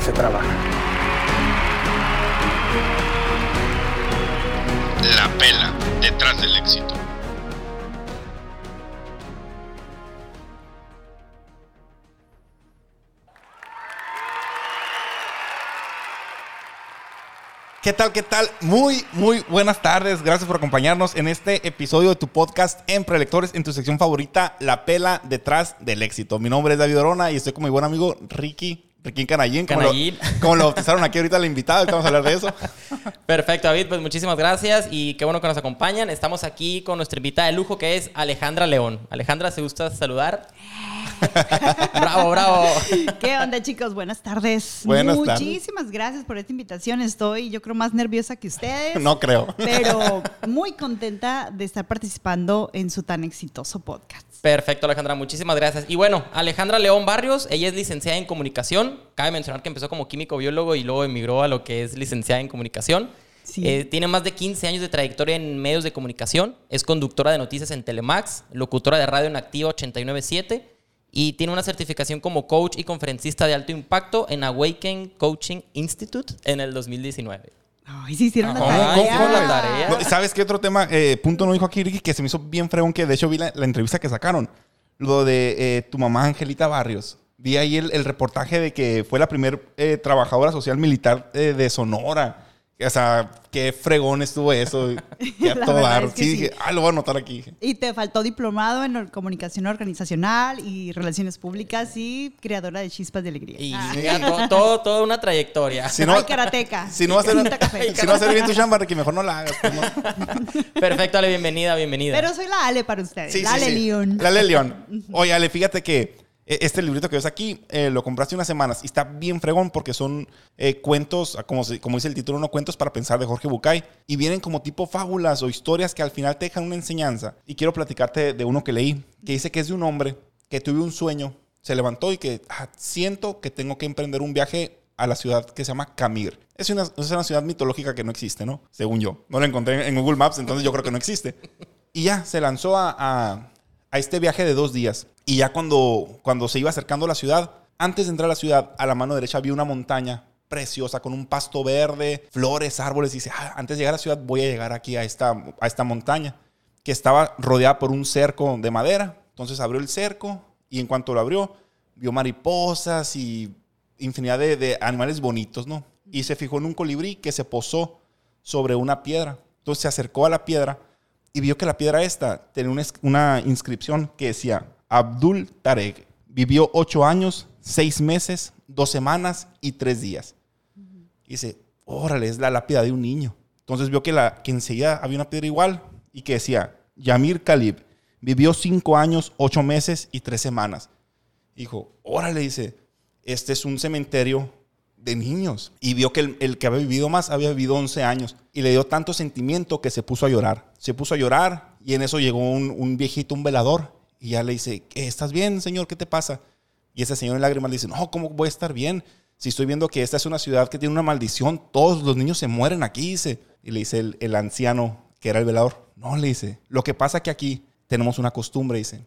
se trabaja. La pela detrás del éxito. ¿Qué tal? ¿Qué tal? Muy, muy buenas tardes. Gracias por acompañarnos en este episodio de tu podcast en Prelectores, en tu sección favorita, La Pela Detrás del Éxito. Mi nombre es David Orona y estoy con mi buen amigo Ricky. Ricky Canallín, como, Canallín. Lo, como lo bautizaron aquí ahorita la invitada, vamos a hablar de eso. Perfecto, David, pues muchísimas gracias y qué bueno que nos acompañan. Estamos aquí con nuestra invitada de lujo que es Alejandra León. Alejandra, ¿se gusta saludar? bravo, bravo. ¿Qué onda, chicos? Buenas tardes. Buenas tardes. Muchísimas gracias por esta invitación. Estoy, yo creo, más nerviosa que ustedes. No creo. Pero muy contenta de estar participando en su tan exitoso podcast. Perfecto, Alejandra, muchísimas gracias. Y bueno, Alejandra León Barrios, ella es licenciada en comunicación. Cabe mencionar que empezó como químico biólogo y luego emigró a lo que es licenciada en comunicación. Sí. Eh, tiene más de 15 años de trayectoria en medios de comunicación. Es conductora de noticias en Telemax, locutora de radio en Activa 897 y tiene una certificación como coach y conferencista de alto impacto en Awaken Coaching Institute en el 2019. Ay, sí hicieron la ¿Cómo? tarea. ¿Cómo fue la tarea? No, ¿Sabes qué otro tema? eh, punto no dijo aquí Ricky, que se me hizo bien fregón, que de hecho vi la, la entrevista que sacaron. Lo de eh, tu mamá Angelita Barrios. Vi ahí el, el reportaje de que fue la primer eh, trabajadora social militar eh, de Sonora. O sea, qué fregón estuvo eso. Y a La todo dar. es que sí, sí. dije, ah, lo voy a anotar aquí. Y te faltó diplomado en comunicación organizacional y relaciones públicas y creadora de chispas de alegría. Y Ah. mira, todo, toda una trayectoria. Si no, Ay, karateca. si no va a ser, Pinta café. si no va a ser bien tu chamba, Ricky, mejor no la hagas. pues, ¿no? Perfecto, Ale, bienvenida, bienvenida. Pero soy la Ale para ustedes. Sí, la sí, Ale sí. León. La Ale León. Oye, Ale, fíjate que este librito que ves aquí eh, lo compraste unas semanas y está bien fregón porque son eh, cuentos, como, se- como dice el título, no cuentos para pensar de Jorge Bucay. Y vienen como tipo fábulas o historias que al final te dejan una enseñanza. Y quiero platicarte de uno que leí, que dice que es de un hombre que tuvo un sueño, se levantó y que ah, siento que tengo que emprender un viaje a la ciudad que se llama Camir. Es una, es una ciudad mitológica que no existe, ¿no? Según yo. No la encontré en Google Maps, entonces yo creo que no existe. Y ya, se lanzó a- a este viaje de dos días. Y ya cuando, cuando se iba acercando a la ciudad, antes de entrar a la ciudad, a la mano derecha había una montaña preciosa con un pasto verde, flores, árboles. Y dice, "Ah, antes de llegar a la ciudad voy a llegar aquí a esta, a esta montaña, que estaba rodeada por un cerco de madera. Entonces abrió el cerco y en cuanto lo abrió, vio mariposas y infinidad de, de animales bonitos, ¿no? Y se fijó en un colibrí que se posó sobre una piedra. Entonces se acercó a la piedra y vio que la piedra esta tenía una, una inscripción que decía Abdul Tarek. Vivió ocho años, seis meses, dos semanas y tres días. Y dice, órale, es la lápida de un niño. Entonces vio que, la, que enseguida había una piedra igual y que decía, Yamir Khalib, vivió cinco años, ocho meses y tres semanas. Dijo, órale, dice, este es un cementerio de niños. Y vio que el, el que había vivido más había vivido 11 años. Y le dio tanto sentimiento que se puso a llorar. Se puso a llorar y en eso llegó un, un viejito, un velador. Y ya le dice, "¿Qué, ¿estás bien, señor? ¿Qué te pasa? Y ese señor en lágrimas le dice, no, ¿cómo voy a estar bien? Si estoy viendo que esta es una ciudad que tiene una maldición, todos los niños se mueren aquí, dice. Y le dice el, el anciano, que era el velador, no, le dice, lo que pasa que aquí tenemos una costumbre, dice.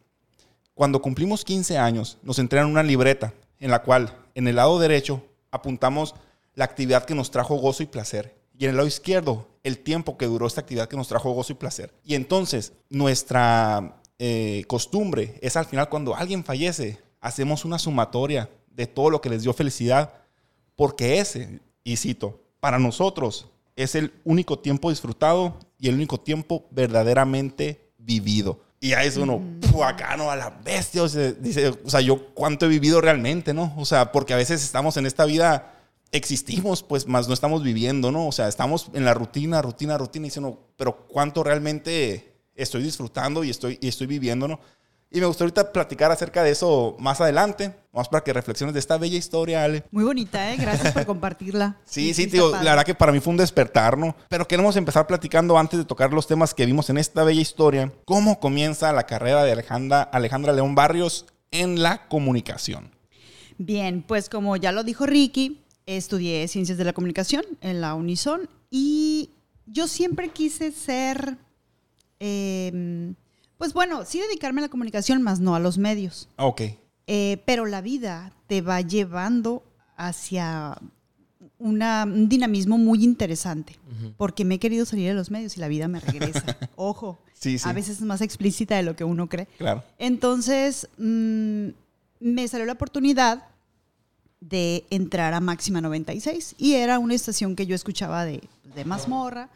Cuando cumplimos 15 años, nos entregan una libreta en la cual, en el lado derecho, apuntamos la actividad que nos trajo gozo y placer. Y en el lado izquierdo, el tiempo que duró esta actividad que nos trajo gozo y placer. Y entonces, nuestra eh, costumbre es al final cuando alguien fallece, hacemos una sumatoria de todo lo que les dio felicidad, porque ese, y cito, para nosotros es el único tiempo disfrutado y el único tiempo verdaderamente vivido. Y a eso uno, "Pu, acá no, a la bestia, o sea, dice, o sea, yo cuánto he vivido realmente, ¿no? O sea, porque a veces estamos en esta vida, existimos, pues, más no estamos viviendo, ¿no? O sea, estamos en la rutina, rutina, rutina, y dice uno, pero cuánto realmente estoy disfrutando y estoy, y estoy viviendo, ¿no? Y me gustaría ahorita platicar acerca de eso más adelante. Vamos para que reflexiones de esta bella historia, Ale. Muy bonita, ¿eh? Gracias por compartirla. Sí, sí, tío, padre. la verdad que para mí fue un despertar, ¿no? Pero queremos empezar platicando antes de tocar los temas que vimos en esta bella historia. ¿Cómo comienza la carrera de Alejandra, Alejandra León Barrios en la comunicación? Bien, pues como ya lo dijo Ricky, estudié Ciencias de la Comunicación en la Unison y yo siempre quise ser, eh, pues bueno, sí dedicarme a la comunicación, más no a los medios. Ah, Ok. Eh, pero la vida te va llevando hacia una- un dinamismo muy interesante, porque me he querido salir de los medios y la vida me regresa. Ojo, Sí, sí. a veces es más explícita de lo que uno cree. Claro. Entonces, mm, me salió la oportunidad de entrar a Máxima 96 y era una estación que yo escuchaba de, de mazmorra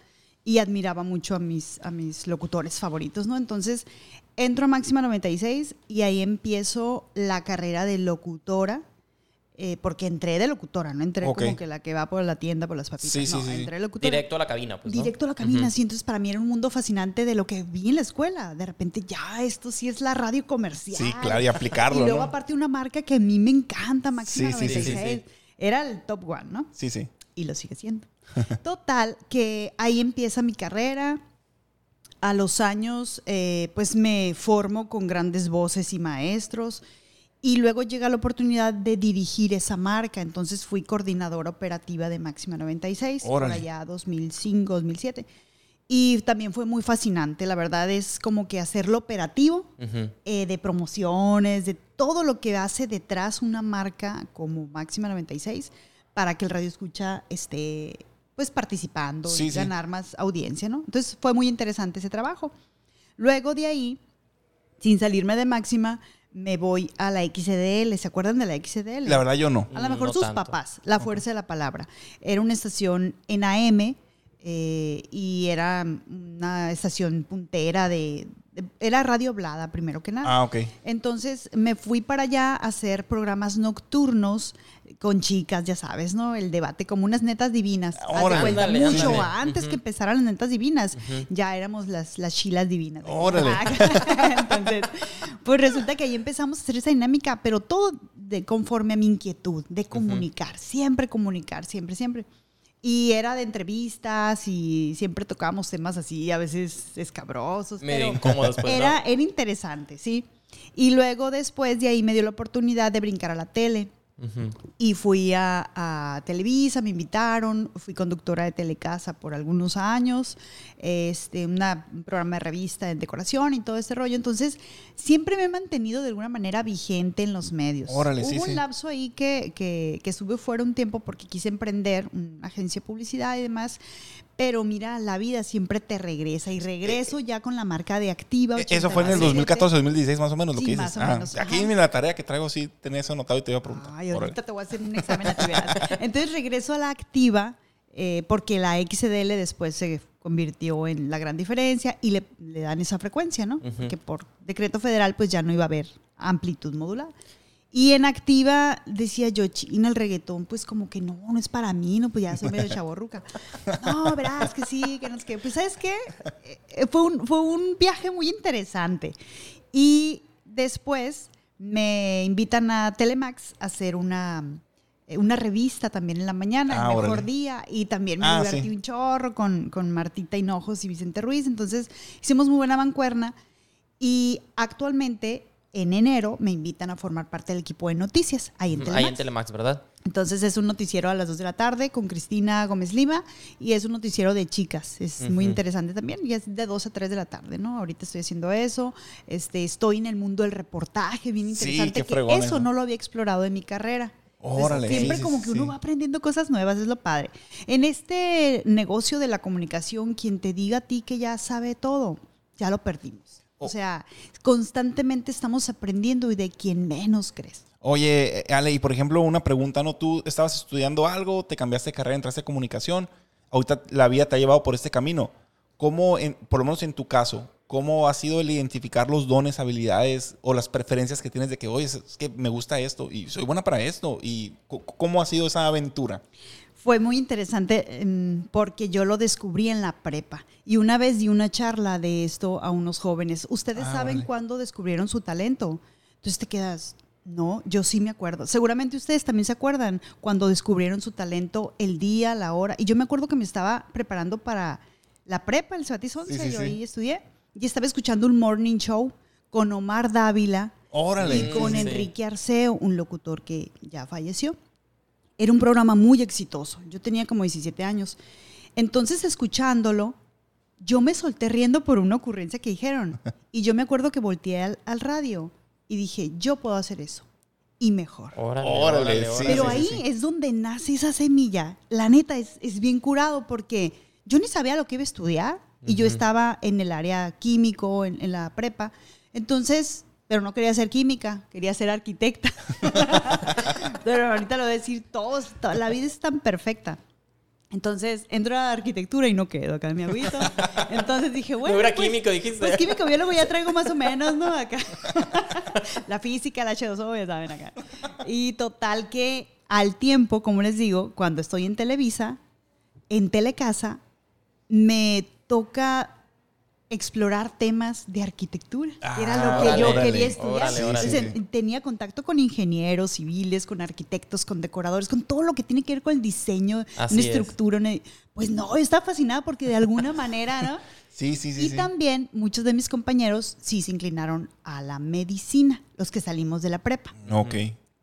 y admiraba mucho a mis, a mis locutores favoritos, ¿no? Entonces, entro a Máxima 96 y ahí empiezo la carrera de locutora. eh, porque entré de locutora, no entré como que la que va por la tienda por las papitas. Sí, sí, no, sí, sí. entré de locutora. Directo a la cabina, pues. ¿no? Directo a la cabina, sí. Entonces, para mí era un mundo fascinante de lo que vi en la escuela. De repente, ya, esto sí es la radio comercial. Sí, claro, y aplicarlo, Y luego, ¿no? aparte, una marca que a mí me encanta, Máxima Sí, sí, sí, sí, 96. Era el top one, ¿no? Sí, sí. Y lo sigue siendo. Total, que ahí empieza mi carrera. A los años, eh, pues me formo con grandes voces y maestros. Y luego llega la oportunidad de dirigir esa marca. Entonces fui coordinadora operativa de Máxima 96, por allá 2005, 2007. Y también fue muy fascinante. La verdad es como que hacerlo operativo, eh, de promociones, de todo lo que hace detrás una marca como Máxima 96 para que el radio escucha esté pues participando Sí, y sí. ganar más audiencia, ¿no? Entonces fue muy interesante ese trabajo. Luego de ahí, sin salirme de Máxima, me voy a la XDL. ¿Se acuerdan de la XDL? La verdad yo no. A lo mejor No sus tanto. papás, La Fuerza de la Palabra. Era una estación en AM eh, y era una estación puntera de, de- Era radio hablada, primero que nada. Ah, ok. Entonces me fui para allá a hacer programas nocturnos con chicas, ya sabes, ¿no? El debate como unas netas divinas. Ándale, mucho ándale. antes que empezaran las netas divinas, ya éramos las, las chilas divinas. Órale. Entonces, pues resulta que ahí empezamos a hacer esa dinámica, pero todo de conforme a mi inquietud, de comunicar, siempre comunicar, siempre, siempre. Y era de entrevistas y siempre tocábamos temas así, a veces escabrosos. Medio pero incómodos, pues, ¿no? era, era interesante, sí. Y luego después de ahí me dio la oportunidad de brincar a la tele. Y fui a, a Televisa, me invitaron, fui conductora de Telecasa por algunos años, este, una- un programa de revista en decoración y todo ese rollo. Entonces, siempre me he mantenido de alguna manera vigente en los medios. Órale, Hubo sí. un lapso ahí que, que, que estuve fuera un tiempo porque quise emprender una agencia de publicidad y demás. Pero mira, la vida siempre te regresa y regreso ya con la marca de Activa. Eh, Eso fue en el 2014-2016 más o menos lo Sí, que más dices. o Ah, menos, aquí en la tarea que traigo sí tenía eso anotado y te iba a preguntar. Ay, Órale. ahorita te voy a hacer un examen a. Entonces regreso a la activa eh, porque la XDL después se convirtió en la gran diferencia y le, le dan esa frecuencia, ¿no? Porque por decreto federal pues ya no iba a haber amplitud modulada. Y en activa decía yo, China, el reggaetón, pues como que no, no es para mí, no, pues ya soy medio chaborruca. No, verás que sí, que no es que. Pues, ¿sabes qué? Eh, Fue un, fue un viaje muy interesante. Y después me invitan a Telemax a hacer una, eh, una revista también en la mañana, Ah, el mejor órale. día. Y también me Ah, divertí sí. un chorro con, con Martita Hinojos y Vicente Ruiz. Entonces hicimos muy buena mancuerna. Y actualmente, en enero, me invitan a formar parte del equipo de noticias ahí en Telemax. Ahí en Telemax, ¿verdad? Entonces es un noticiero a las 2 de la tarde con Cristina Gómez Lima y es un noticiero de chicas. Es muy interesante también y es de 2 a 3 de la tarde, ¿no? Ahorita estoy haciendo eso. Este, estoy en el mundo del reportaje, bien Sí, interesante. qué que fregón eso eso. no lo había explorado en mi carrera. Entonces, Órale, siempre sí, como sí, que uno sí. va aprendiendo cosas nuevas, es lo padre. En este negocio de la comunicación, quien te diga a ti que ya sabe todo, ya lo perdimos. Oh. O sea, constantemente estamos aprendiendo y de quien menos crees. Oye, eh, Ale, y por ejemplo, una pregunta, ¿no? Tú estabas estudiando algo, te cambiaste de carrera, entraste a comunicación, ahorita la vida te ha llevado por este camino. ¿Cómo, en- por lo menos en tu caso, cómo ha sido el identificar los dones, habilidades o las preferencias que tienes de que, oye, es que me gusta esto y soy buena para esto? ¿Y cómo ha sido esa aventura? Fue muy interesante em, porque yo lo descubrí en la prepa. Y una vez di una charla de esto a unos jóvenes. ¿Ustedes Ah, saben cuándo descubrieron su talento? Entonces te quedas, no, yo sí me acuerdo. Seguramente ustedes también se acuerdan cuando descubrieron su talento, el día, la hora. Y yo me acuerdo que me estaba preparando para la prepa, el Cebatis 11, Sí, sí, yo sí. ahí estudié. Y estaba escuchando un morning show con Omar Dávila Órale. y con. Enrique Arceo, un locutor que ya falleció. Era un programa muy exitoso. Yo tenía como 17 años. Entonces, escuchándolo, yo me solté riendo por una ocurrencia que dijeron. Y yo me acuerdo que volteé al, al radio y dije, yo puedo hacer eso. Y mejor. Órale, Órale, órale, sí. órale. Pero sí, ahí sí. es donde nace esa semilla. La neta es, es bien curado porque yo ni sabía lo que iba a estudiar y yo estaba en el área químico, en, en la prepa. Entonces, pero no quería ser química, quería ser arquitecta. pero ahorita lo voy a decir, todos, to- la vida es tan perfecta. Entonces entro a arquitectura y no quedo acá en mi agüito. Entonces dije, bueno. era pues- químico, dijiste. Pues químico, biólogo ya traigo más o menos, ¿no? Acá. la física, la H2O, ya saben acá. Y total que al tiempo, como les digo, cuando estoy en Televisa, en Telecasa, me toca explorar temas de arquitectura. que era lo que órale, yo quería estudiar. Órale, órale. Entonces, en- tenía contacto con ingenieros civiles, con arquitectos, con decoradores, con todo lo que tiene que ver con el diseño, Así una es. estructura. una- Pues no, estaba fascinada porque de alguna manera, ¿no? Sí, sí, sí. y sí. también muchos de mis compañeros sí se inclinaron a la medicina, los que salimos de la prepa. Ok.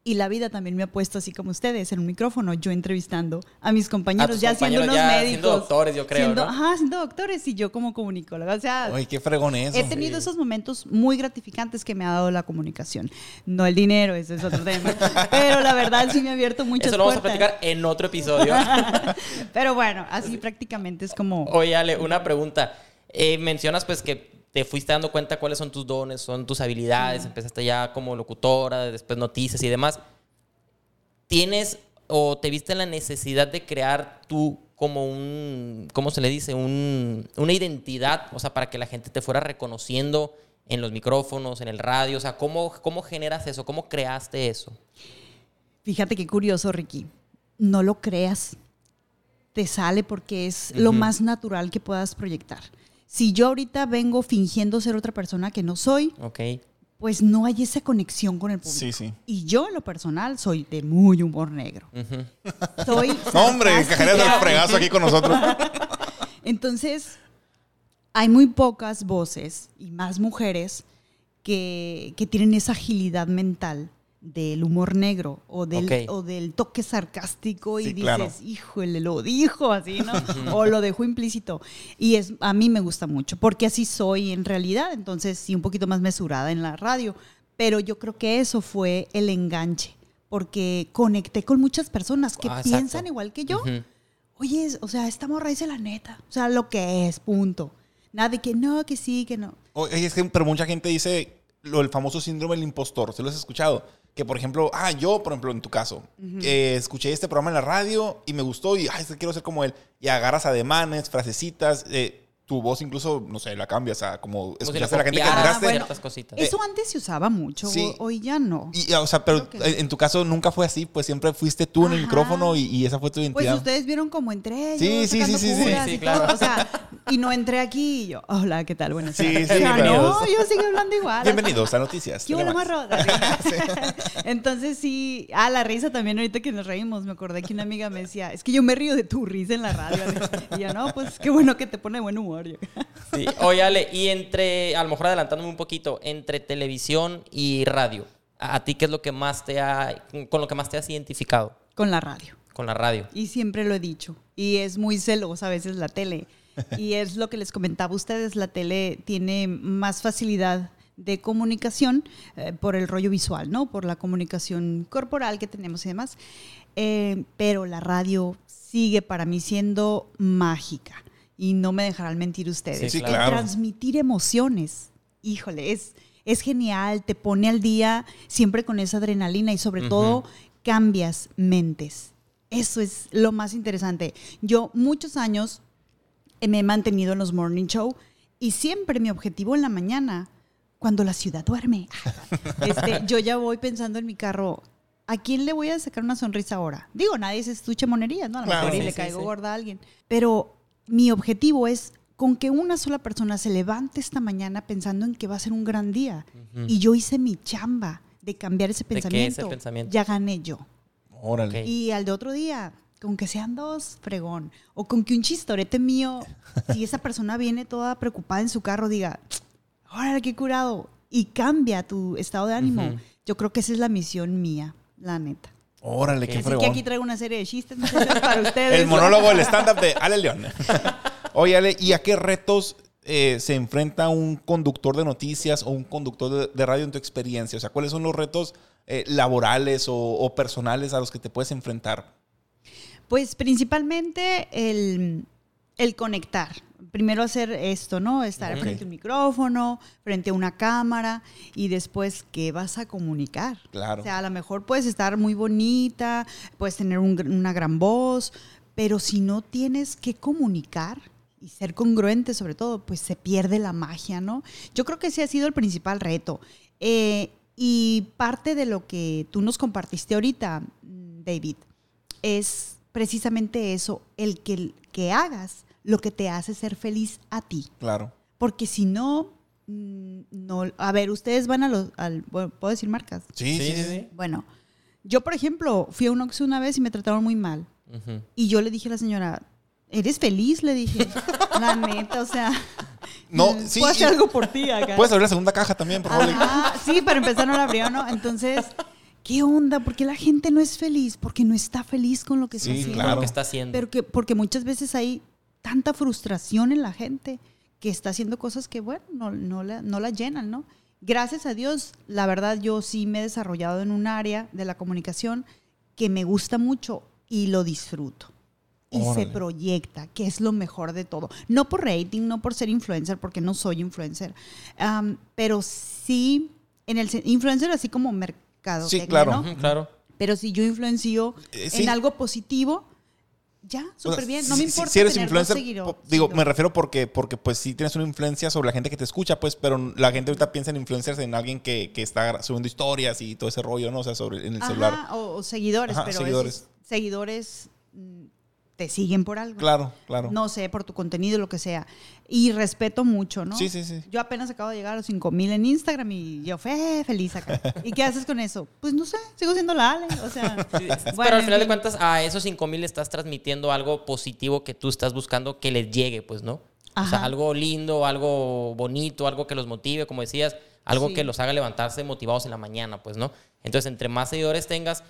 Y la vida también me ha puesto así como ustedes, en un micrófono, yo entrevistando a mis compañeros, ya siendo unos ya médicos. siendo doctores, yo creo, Siendo- ¿no? Ajá, siendo doctores y yo como comunicóloga. O sea, Ay, qué fregón eso. he tenido esos momentos muy gratificantes que me ha dado la comunicación. No el dinero, ese es otro tema. Pero la verdad sí me ha abierto muchas Eso lo vamos a platicar en otro episodio. Pero bueno, así prácticamente es como... Oye, Ale, una pregunta. Eh, mencionas pues que te fuiste dando cuenta cuáles son tus dones, son tus habilidades, empezaste ya como locutora, después noticias y demás. ¿Tienes o te viste la necesidad de crear tú como un, ¿cómo se le dice? Un, una identidad, o sea, para que la gente te fuera reconociendo en los micrófonos, en el radio, o sea, ¿cómo, cómo generas eso? ¿Cómo creaste eso? Fíjate qué curioso, Ricky. No lo creas. Te sale porque es lo más natural que puedas proyectar. Si yo ahorita vengo fingiendo ser otra persona que no soy, Ok. pues no hay esa conexión con el público. Sí, sí. Y yo, en lo personal, soy de muy humor negro. Ujú. Soy No, hombre, del fregazo aquí con nosotros. Entonces, hay muy pocas voces y más mujeres que, que tienen esa agilidad mental del humor negro o del, o del toque sarcástico y Sí, dices, claro. híjole, lo dijo así, ¿no? o lo dejó implícito. Y es, a mí me gusta mucho, porque así soy en realidad, entonces sí, un poquito más mesurada en la radio. Pero yo creo que eso fue el enganche, porque conecté con muchas personas que Ah, exacto. piensan igual que yo. Oye, o sea, esta morra dice la neta. O sea, lo que es, punto. Nada de que no, que sí, que no. Oye, es que, pero mucha gente dice lo el famoso síndrome del impostor. ¿Se lo has escuchado? Que, por ejemplo, ah, yo, por ejemplo, en tu caso, eh, escuché este programa en la radio y me gustó y, ay, quiero ser como él. Y agarras ademanes, frasecitas, eh, tu voz incluso, no sé, la cambias a como Como si escuchaste a la gente que admiraste. cositas. Eso antes se usaba mucho, sí. ho- hoy ya no. Y, o sea, pero que en tu caso nunca fue así, pues siempre fuiste tú en el micrófono y, y esa fue tu Pues identidad. ustedes vieron como entré, Sí, yo sí, sí, sí, sí. Sí, y claro. todo. O sea, y no entré aquí y yo, hola, ¿qué tal? Buenas Sí, tardes. sí, bienvenidos. no, yo sigo hablando igual. Bienvenidos a Noticias. ¿Qué hubo, Telemax. marro? Entonces sí, ah, la risa también ahorita que nos reímos, me acordé que una amiga me decía, es que yo me río de tu risa en la radio. Y yo, no, pues qué bueno que te pone buen humor. Yo, Sí. Oye, Ale, y entre, a lo mejor adelantándome un poquito, entre televisión y radio, ¿a, a ti qué es lo que más te ha, con lo que más te has identificado Con la radio. con la radio? Y siempre lo he dicho. Y es muy celosa a veces la tele. Y es lo que les comentaba a ustedes, la tele tiene más facilidad de comunicación eh, por el rollo visual, ¿no? Por la comunicación corporal que tenemos y demás. Eh, pero la radio sigue para mí siendo mágica. Y no me dejarán mentir ustedes. Sí, El claro. transmitir emociones, híjole, es, es genial, te pone al día siempre con esa adrenalina y sobre todo cambias mentes. Eso es lo más interesante. Yo muchos años me he mantenido en los morning show y siempre mi objetivo en la mañana, cuando la ciudad duerme, este, yo ya voy pensando en mi carro, ¿a quién le voy a sacar una sonrisa ahora? Digo, nadie se estuche monerías, ¿no? A lo Claro. mejor y Sí, le caigo sí. gorda a alguien. Pero mi objetivo es con que una sola persona se levante esta mañana pensando en que va a ser un gran día. Y yo hice mi chamba de cambiar ese ¿De qué ese pensamiento. pensamiento? Ya gané yo. Órale. Y al de otro día, con que sean dos, fregón. O con que un chistorete mío, si esa persona viene toda preocupada en su carro, diga, órale, qué curado. Y cambia tu estado de ánimo. Yo creo que esa es la misión mía, la neta. Órale, qué fregón. que aquí traigo una serie de chistes para ustedes. El monólogo, el stand-up de Ale León. Oye, Ale, ¿y a qué retos eh, se enfrenta un conductor de noticias o un conductor de, de radio en tu experiencia? O sea, ¿cuáles son los retos eh, laborales o, o personales a los que te puedes enfrentar? Pues principalmente el, el conectar. Primero hacer esto, ¿no? Estar frente a un micrófono, frente a una cámara y después, ¿qué vas a comunicar? Claro. O sea, a lo mejor puedes estar muy bonita, puedes tener un una gran voz, pero si no tienes que comunicar y ser congruente sobre todo, pues se pierde la magia, ¿no? Yo creo que ese ha sido el principal reto. Eh, y parte de lo que tú nos compartiste ahorita, mm, David, es precisamente eso, el que, que hagas lo que te hace ser feliz a ti. Claro. Porque si no, mm, no, a ver, ustedes van a los, al, ¿puedo decir marcas? Sí, sí, sí. Bueno, yo por ejemplo fui a un Oxxo una vez y me trataron muy mal. Y yo le dije a la señora, ¿eres feliz? Le dije, la neta, o sea, No, sí, puedo hacer algo por ti acá. Puedes abrir la segunda caja también, por favor. Sí, para empezar no la abrió, ¿no? Entonces, ¿qué onda? ¿Por qué la gente no es feliz? Porque no está feliz con lo que Sí, está haciendo. claro. Lo que está haciendo. Pero que, porque muchas veces hay tanta frustración en la gente que está haciendo cosas que, bueno, no, no, la, no la llenan, ¿no? Gracias a Dios, la verdad, yo sí me he desarrollado en un área de la comunicación que me gusta mucho y lo disfruto. Y Órale. se proyecta, que es lo mejor de todo. No por rating, no por ser influencer, porque no soy influencer, pero sí, en el influencer así como mercado. Sí, claro. Claro. Pero si yo influencio Eh, sí. en algo positivo, ya, súper bien. No si- me importa Si eres tener influencer, seguido- digo, me refiero porque, porque pues sí tienes una influencia sobre la gente que te escucha, pues, pero la gente ahorita piensa en influencers en alguien que, que está subiendo historias y todo ese rollo, ¿no? O sea, sobre en el Ajá, celular. o, o seguidores, Ajá, pero seguidores. esos seguidores mm, te siguen por algo. Claro, claro. No sé, por tu contenido, lo que sea. Y respeto mucho, ¿no? Sí, sí, sí. Yo apenas acabo de llegar a los 5000 en Instagram y yo fe feliz acá. ¿Y qué haces con eso? Pues no sé, sigo siendo la Ale. O sea, Sí, bueno, pero al final de cuentas, a esos 5000 le estás transmitiendo algo positivo que tú estás buscando que les llegue, pues, ¿no? O sea, algo lindo, algo bonito, algo que los motive, como decías, algo Sí. que los haga levantarse motivados en la mañana, pues, ¿no? Entonces, entre más seguidores tengas,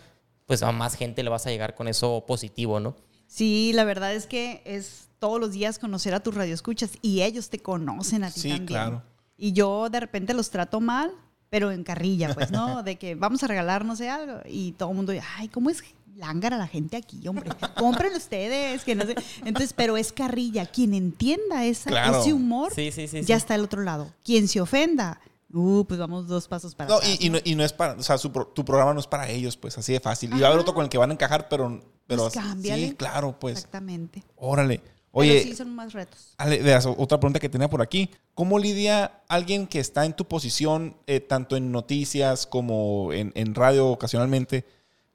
pues a más gente le vas a llegar con eso positivo, ¿no? Sí, la verdad es que es todos los días conocer a tus radioescuchas y ellos te conocen a ti Sí, también. claro. Y yo de repente los trato mal, pero en carrilla, pues, ¿no? De que vamos a regalar no sé algo y todo el mundo, ay, ¿cómo es lángara la gente aquí, hombre? Compren ustedes, que no sé. Entonces, pero es carrilla. Quien entienda esa, Claro. ese humor, Sí, sí, sí. ya sí. está al otro lado. Quien se ofenda, uh, pues vamos dos pasos para No, atrás. y, y no, y no es para, o sea, su tu programa no es para ellos, pues, así de fácil. Y va a haber otro con el que van a encajar, pero, pero Pues sí, claro, pues. Exactamente. Órale. Pero Oye, sí son más retos. Ale, veas, otra pregunta que tenía por aquí. ¿Cómo lidia alguien que está en tu posición, eh, tanto en noticias como en, en radio ocasionalmente,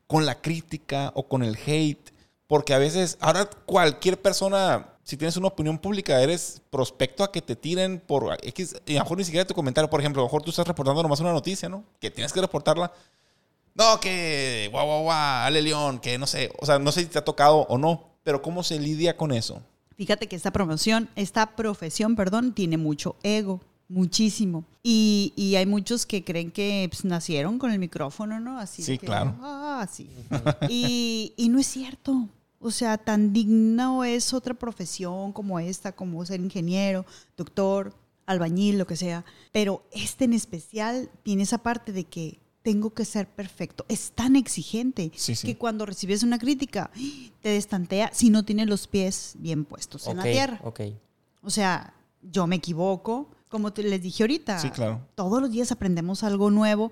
con la crítica o con el hate? Porque a veces, ahora cualquier persona, si tienes una opinión pública, eres prospecto a que te tiren por X, y a lo mejor ni siquiera tu comentario, por ejemplo, a lo mejor tú estás reportando nomás una noticia, ¿no? Que tienes que reportarla. No, que guau, guau, guau, Ale León, que no sé, o sea, no sé si te ha tocado o no, pero ¿cómo se lidia con eso? Fíjate que esta promoción, esta profesión, perdón, tiene mucho ego, muchísimo. Y, y hay muchos que creen que pues, nacieron con el micrófono, ¿no? Así Sí, que, claro. Ah, sí. y, y no es cierto. O sea, tan digno es otra profesión como esta, como ser ingeniero, doctor, albañil, lo que sea. Pero este en especial tiene esa parte de que tengo que ser perfecto. Es tan exigente Sí, sí. que cuando recibes una crítica te destantea si no tienes los pies bien puestos en la tierra. Ok. O sea, yo me equivoco, como te les dije ahorita. Sí, claro. Todos los días aprendemos algo nuevo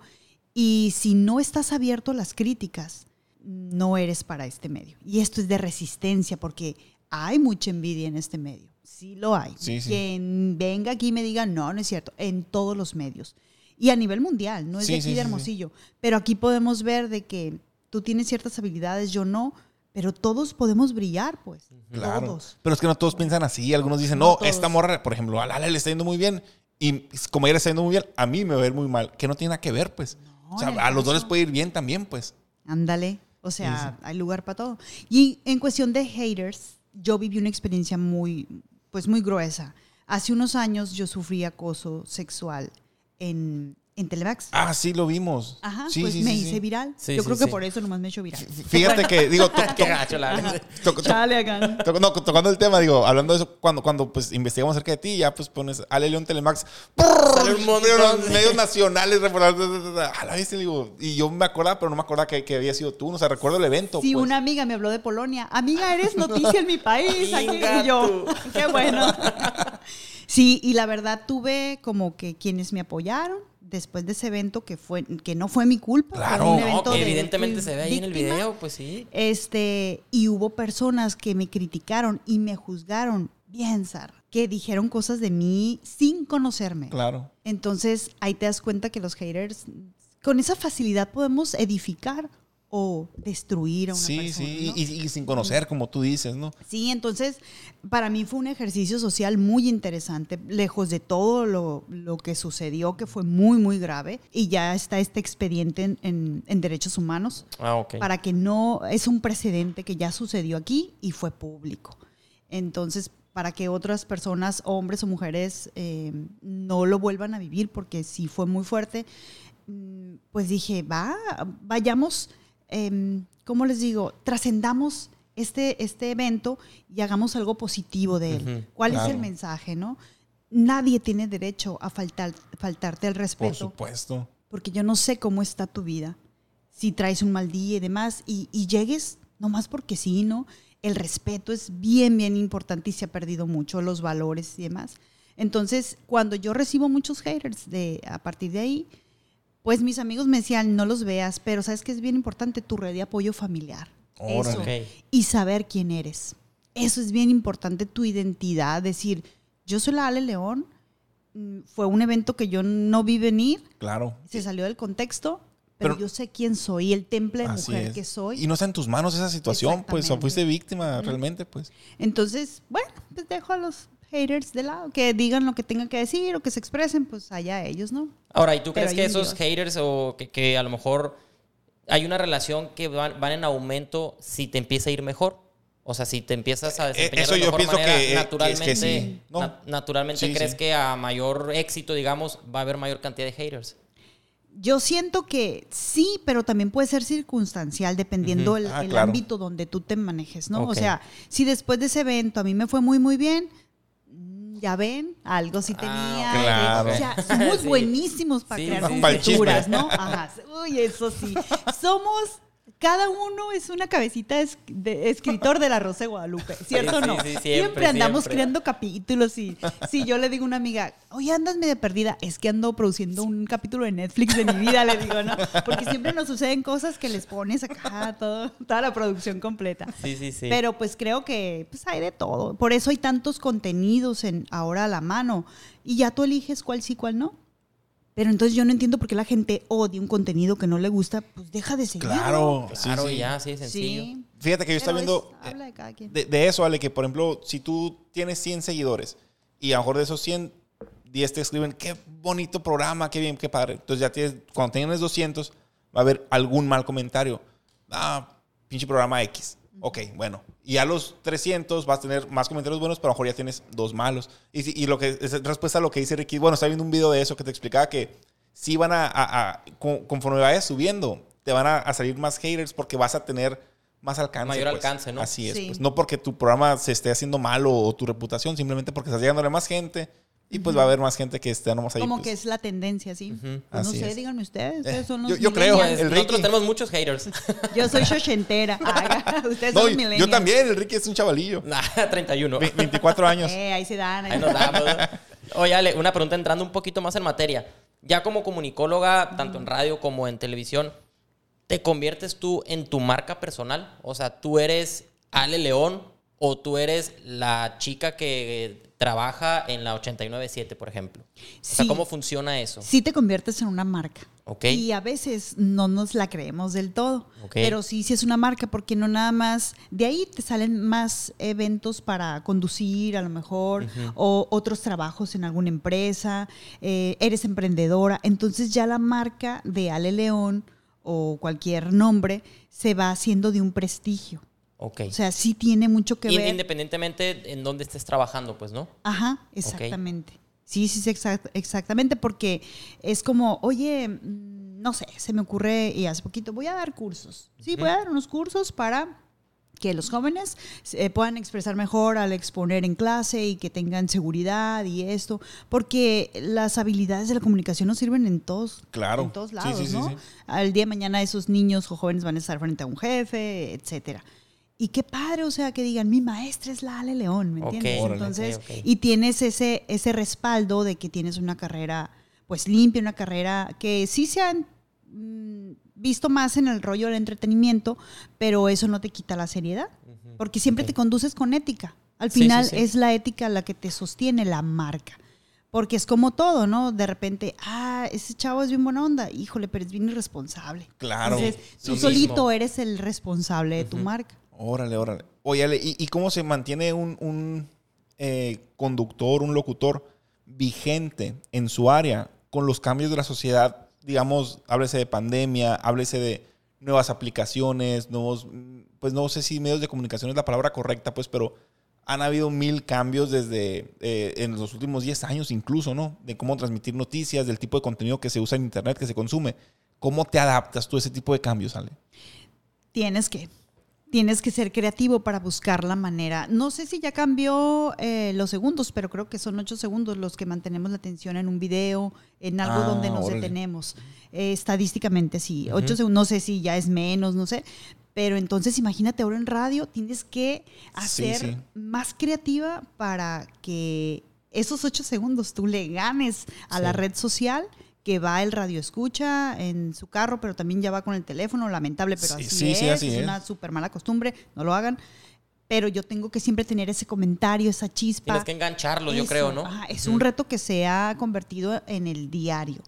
y si no estás abierto a las críticas, no eres para este medio. Y esto es de resistencia porque hay mucha envidia en este medio. Sí lo hay. Sí, sí. Quien venga aquí y me diga, no, no es cierto, en todos los medios. Y a nivel mundial, no es Sí, de aquí de. Hermosillo. Pero aquí podemos ver de que tú tienes ciertas habilidades, yo no, pero todos podemos brillar, pues. Claro. Todos. Pero es que no todos piensan así. Algunos dicen, No esta morra, por ejemplo, a Lala le está yendo muy bien. Y como ella le está yendo muy bien, a mí me va a ir muy mal. Que no tiene nada que ver, pues. o sea, a los dos les puede ir bien también, pues. Ándale. O sea, hay lugar para todo. Y en cuestión de haters, yo viví una experiencia muy, pues muy gruesa. Hace unos años yo sufrí acoso sexual en, en Telemax. Ah, sí, lo vimos. Ajá, sí, pues sí, me sí, hice sí. viral. Sí, yo sí, creo que por eso nomás me he hecho viral. Fíjate que, digo, to- Qué gacho, la verdad. to- to- Chale, acá. to- no, tocando el tema, digo, hablando de eso, cuando, cuando pues investigamos acerca de ti, ya pues pones Ale León Telemax, medios nacionales, a la vez, digo, y yo me acordaba, pero no me acordaba que, que había sido tú, o sea, recuerdo el evento. Sí, pues. una amiga me habló de Polonia. Amiga, eres noticia en mi país. Aquí. Y yo, qué bueno. Sí, y la verdad tuve como que quienes me apoyaron después de ese evento que fue que no fue mi culpa. Claro. un No, evento que de- evidentemente se ve ahí en el video, pues sí. Este, y hubo personas que me criticaron y me juzgaron bien, Sara, que dijeron cosas de mí sin conocerme. Claro. Entonces, ahí te das cuenta que los haters, con esa facilidad podemos edificar o destruir a una Sí, persona. sí, ¿no? y, y sin conocer, como tú dices, ¿no? Sí, entonces para mí fue un ejercicio social muy interesante, lejos de todo lo, lo que sucedió, que fue muy, muy grave, y ya está este expediente en, en- en derechos humanos Ah, ok. para que no, es un precedente que ya sucedió aquí y fue público. Entonces, para que otras personas, hombres o mujeres, eh, no lo vuelvan a vivir, porque sí fue muy fuerte, mm, pues dije, va, vayamos, em, ¿cómo les digo? Trascendamos este, este evento y hagamos algo positivo de él. ¿Cuál es el mensaje, no? Nadie tiene derecho a faltar, faltarte el Por respeto supuesto. porque yo no sé cómo está tu vida. Si traes un mal día y demás, y, y llegues nomás porque sí, ¿no? El respeto es bien, bien importante y se ha perdido mucho, los valores y demás. Entonces, cuando yo recibo muchos haters de, a partir de ahí, pues mis amigos me decían, no los veas, pero sabes que es bien importante tu red de apoyo familiar. Órale. Eso. Ok. Y saber quién eres. Eso es bien importante, tu identidad. Decir, yo soy la Ale León, mm, fue un evento que yo no vi venir, Claro. se salió del contexto, pero, Pero- yo sé quién soy, el temple de mujer es. que soy. Y no está en tus manos esa situación, pues, o fuiste víctima realmente, pues. Entonces, bueno, pues dejo a los haters de lado, que digan lo que tengan que decir o que se expresen, pues allá ellos, ¿no? Ahora, ¿y tú Pero crees que esos Dios. haters o que, que a lo mejor hay una relación que van, van en aumento si te empieza a ir mejor? O sea, si te empiezas a desempeñar Eh, eso de yo mejor pienso manera, que, eh, que es que naturalmente, sí. No. na- naturalmente Sí, crees sí. que a mayor éxito, digamos, va a haber mayor cantidad de haters. Yo siento que sí, pero también puede ser circunstancial dependiendo el, Ah, el claro. ámbito donde tú te manejes, ¿no? O sea, si después de ese evento a mí me fue muy, muy bien, ya ven, algo sí Ah, tenía. ok, Claro. O sea, somos Sí. buenísimos para Sí, crear sí, ¿no? Ajá. Uy, eso sí. Somos, cada uno es una cabecita de escritor de la Rosa de Guadalupe, ¿cierto o Sí, no? sí, sí, siempre, andamos siempre. creando capítulos y si yo le digo a una amiga, oye, andas medio perdida, es que ando produciendo un capítulo de Netflix de mi vida, le digo, ¿no? Porque siempre nos suceden cosas que les pones acá todo, toda la producción completa. Sí, sí, sí. Pero pues creo que pues hay de todo. Por eso hay tantos contenidos en ahora a la mano y ya tú eliges cuál sí, cuál no. Pero entonces yo no entiendo por qué la gente odia un contenido que no le gusta, pues deja de seguirlo. Claro, sí, claro, sí. ya, así de sencillo. Sí. Fíjate que yo estaba viendo es- habla de cada quien. de, de eso, Ale, que por ejemplo, si tú tienes 100 seguidores y a lo mejor de esos 100, 10 te escriben, qué bonito programa, qué bien, qué padre. Entonces ya tienes, cuando tienes 200, va a haber algún mal comentario. Ah, pinche programa X. Ok, bueno. Y a los 300 vas a tener más comentarios buenos, pero a lo mejor ya tienes dos malos. Y, si- y lo que es respuesta a lo que dice Ricky, bueno, estaba viendo un video de eso que te explicaba que sí van a, a- a- con- conforme vayas subiendo, te van a, a salir más haters porque vas a tener más alcance. Mayor pues. alcance, ¿no? Así es. Sí. pues. No porque tu programa se esté haciendo malo o tu reputación, simplemente porque estás llegándole a más gente y pues va a haber más gente que esté nomás ahí. Como pues. que es la tendencia, ¿sí? Pues no sé, es. díganme ustedes. Ustedes Eh, son los yo- yo creo, el Pues, Nosotros Ricky. tenemos muchos haters. Yo soy shoshentera. Ah, ustedes No, son millennials. yo también, el Ricky es un chavalillo. Nah, 31. Ve- 24 años. Eh, ahí se dan. ahí Ahí se nos damos. Oye, Ale, una pregunta entrando un poquito más en materia. Ya como comunicóloga, tanto en radio como en televisión, ¿te conviertes tú en tu marca personal? O sea, ¿tú eres Ale León o tú eres la chica que trabaja en la 89.7, por ejemplo? O sea, Sí. ¿cómo funciona eso? Sí te conviertes en una marca. Ok. Y a veces no nos la creemos del todo. Pero sí, sí es una marca porque no nada más, de ahí te salen más eventos para conducir a lo mejor o otros trabajos en alguna empresa, eh, eres emprendedora. Entonces ya la marca de Ale León o cualquier nombre se va haciendo de un prestigio. Ok. O sea, sí tiene mucho que Y- ver. Independientemente en dónde estés trabajando, pues, ¿no? Ajá, exactamente. Sí, sí, sí, exact- exactamente, porque es como, oye, mm, no sé, se me ocurre, y hace poquito, voy a dar cursos. Sí, voy a dar unos cursos para que los jóvenes eh, puedan expresar mejor al exponer en clase y que tengan seguridad y esto, porque las habilidades de la comunicación nos sirven en todos, Claro. en todos lados, sí, sí, ¿no? sí. Al día de mañana esos niños o jóvenes van a estar frente a un jefe, etcétera. Y qué padre, o sea, que digan, mi maestra es la Ale León, ¿me entiendes? Entonces, ok, ok. y tienes ese, ese respaldo de que tienes una carrera, pues limpia, una carrera que sí se han mm, visto más en el rollo del entretenimiento, pero eso no te quita la seriedad, porque siempre te conduces con ética. Al final sí, sí. es la ética la que te sostiene la marca. Porque es como todo, ¿no? De repente, ah, ese chavo es bien buena onda. Híjole, pero es bien irresponsable. Claro. Entonces, tú solito eres el responsable de tu marca. Órale, órale. Oye, ¿y, cómo se mantiene un, un, eh, conductor, un locutor vigente en su área con los cambios de la sociedad? Digamos, háblese de pandemia, háblese de nuevas aplicaciones, nuevos, pues no sé si medios de comunicación es la palabra correcta, pues, pero han habido mil cambios desde eh, en los últimos 10 años incluso, ¿no? De cómo transmitir noticias, del tipo de contenido que se usa en Internet, que se consume. ¿Cómo te adaptas tú a ese tipo de cambios, Ale? Tienes que. Tienes que ser creativo para buscar la manera. No sé si ya cambió eh, los segundos, pero creo que son ocho segundos los que mantenemos la atención en un video, en algo Ah, donde nos órale. detenemos. Eh, estadísticamente sí. Ocho segundos, no sé si ya es menos, no sé. Pero entonces imagínate ahora en radio, tienes que hacer sí. más creativa para que esos ocho segundos tú le ganes a la red social que va el radio escucha en su carro, pero también ya va con el teléfono, lamentable, pero Sí, así sí, es, sí, así es es. una súper mala costumbre, no lo hagan. Pero yo tengo que siempre tener ese comentario, esa chispa. Tienes que engancharlo, yo Eso, creo, ¿no? ajá, es un reto que se ha convertido en el diario.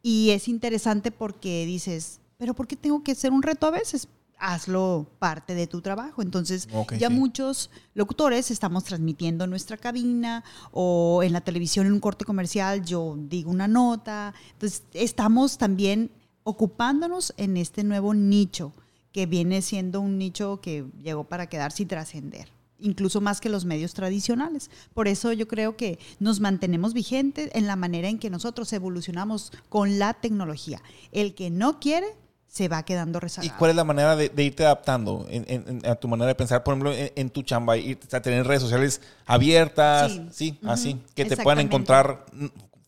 Y es interesante porque dices, pero ¿por qué tengo que hacer un reto a veces? Hazlo parte de tu trabajo. Entonces, ya sí. muchos locutores estamos transmitiendo en nuestra cabina o en la televisión en un corte comercial, yo digo una nota. Entonces, estamos también ocupándonos en este nuevo nicho que viene siendo un nicho que llegó para quedarse y trascender, incluso más que los medios tradicionales. Por eso yo creo que nos mantenemos vigentes en la manera en que nosotros evolucionamos con la tecnología. El que no quiere se va quedando ¿Y rezagado. cuál es la manera de, de irte adaptando en, a tu manera de pensar? Por ejemplo, en, en tu chamba, irte a tener redes sociales abiertas, sí, así, que te puedan encontrar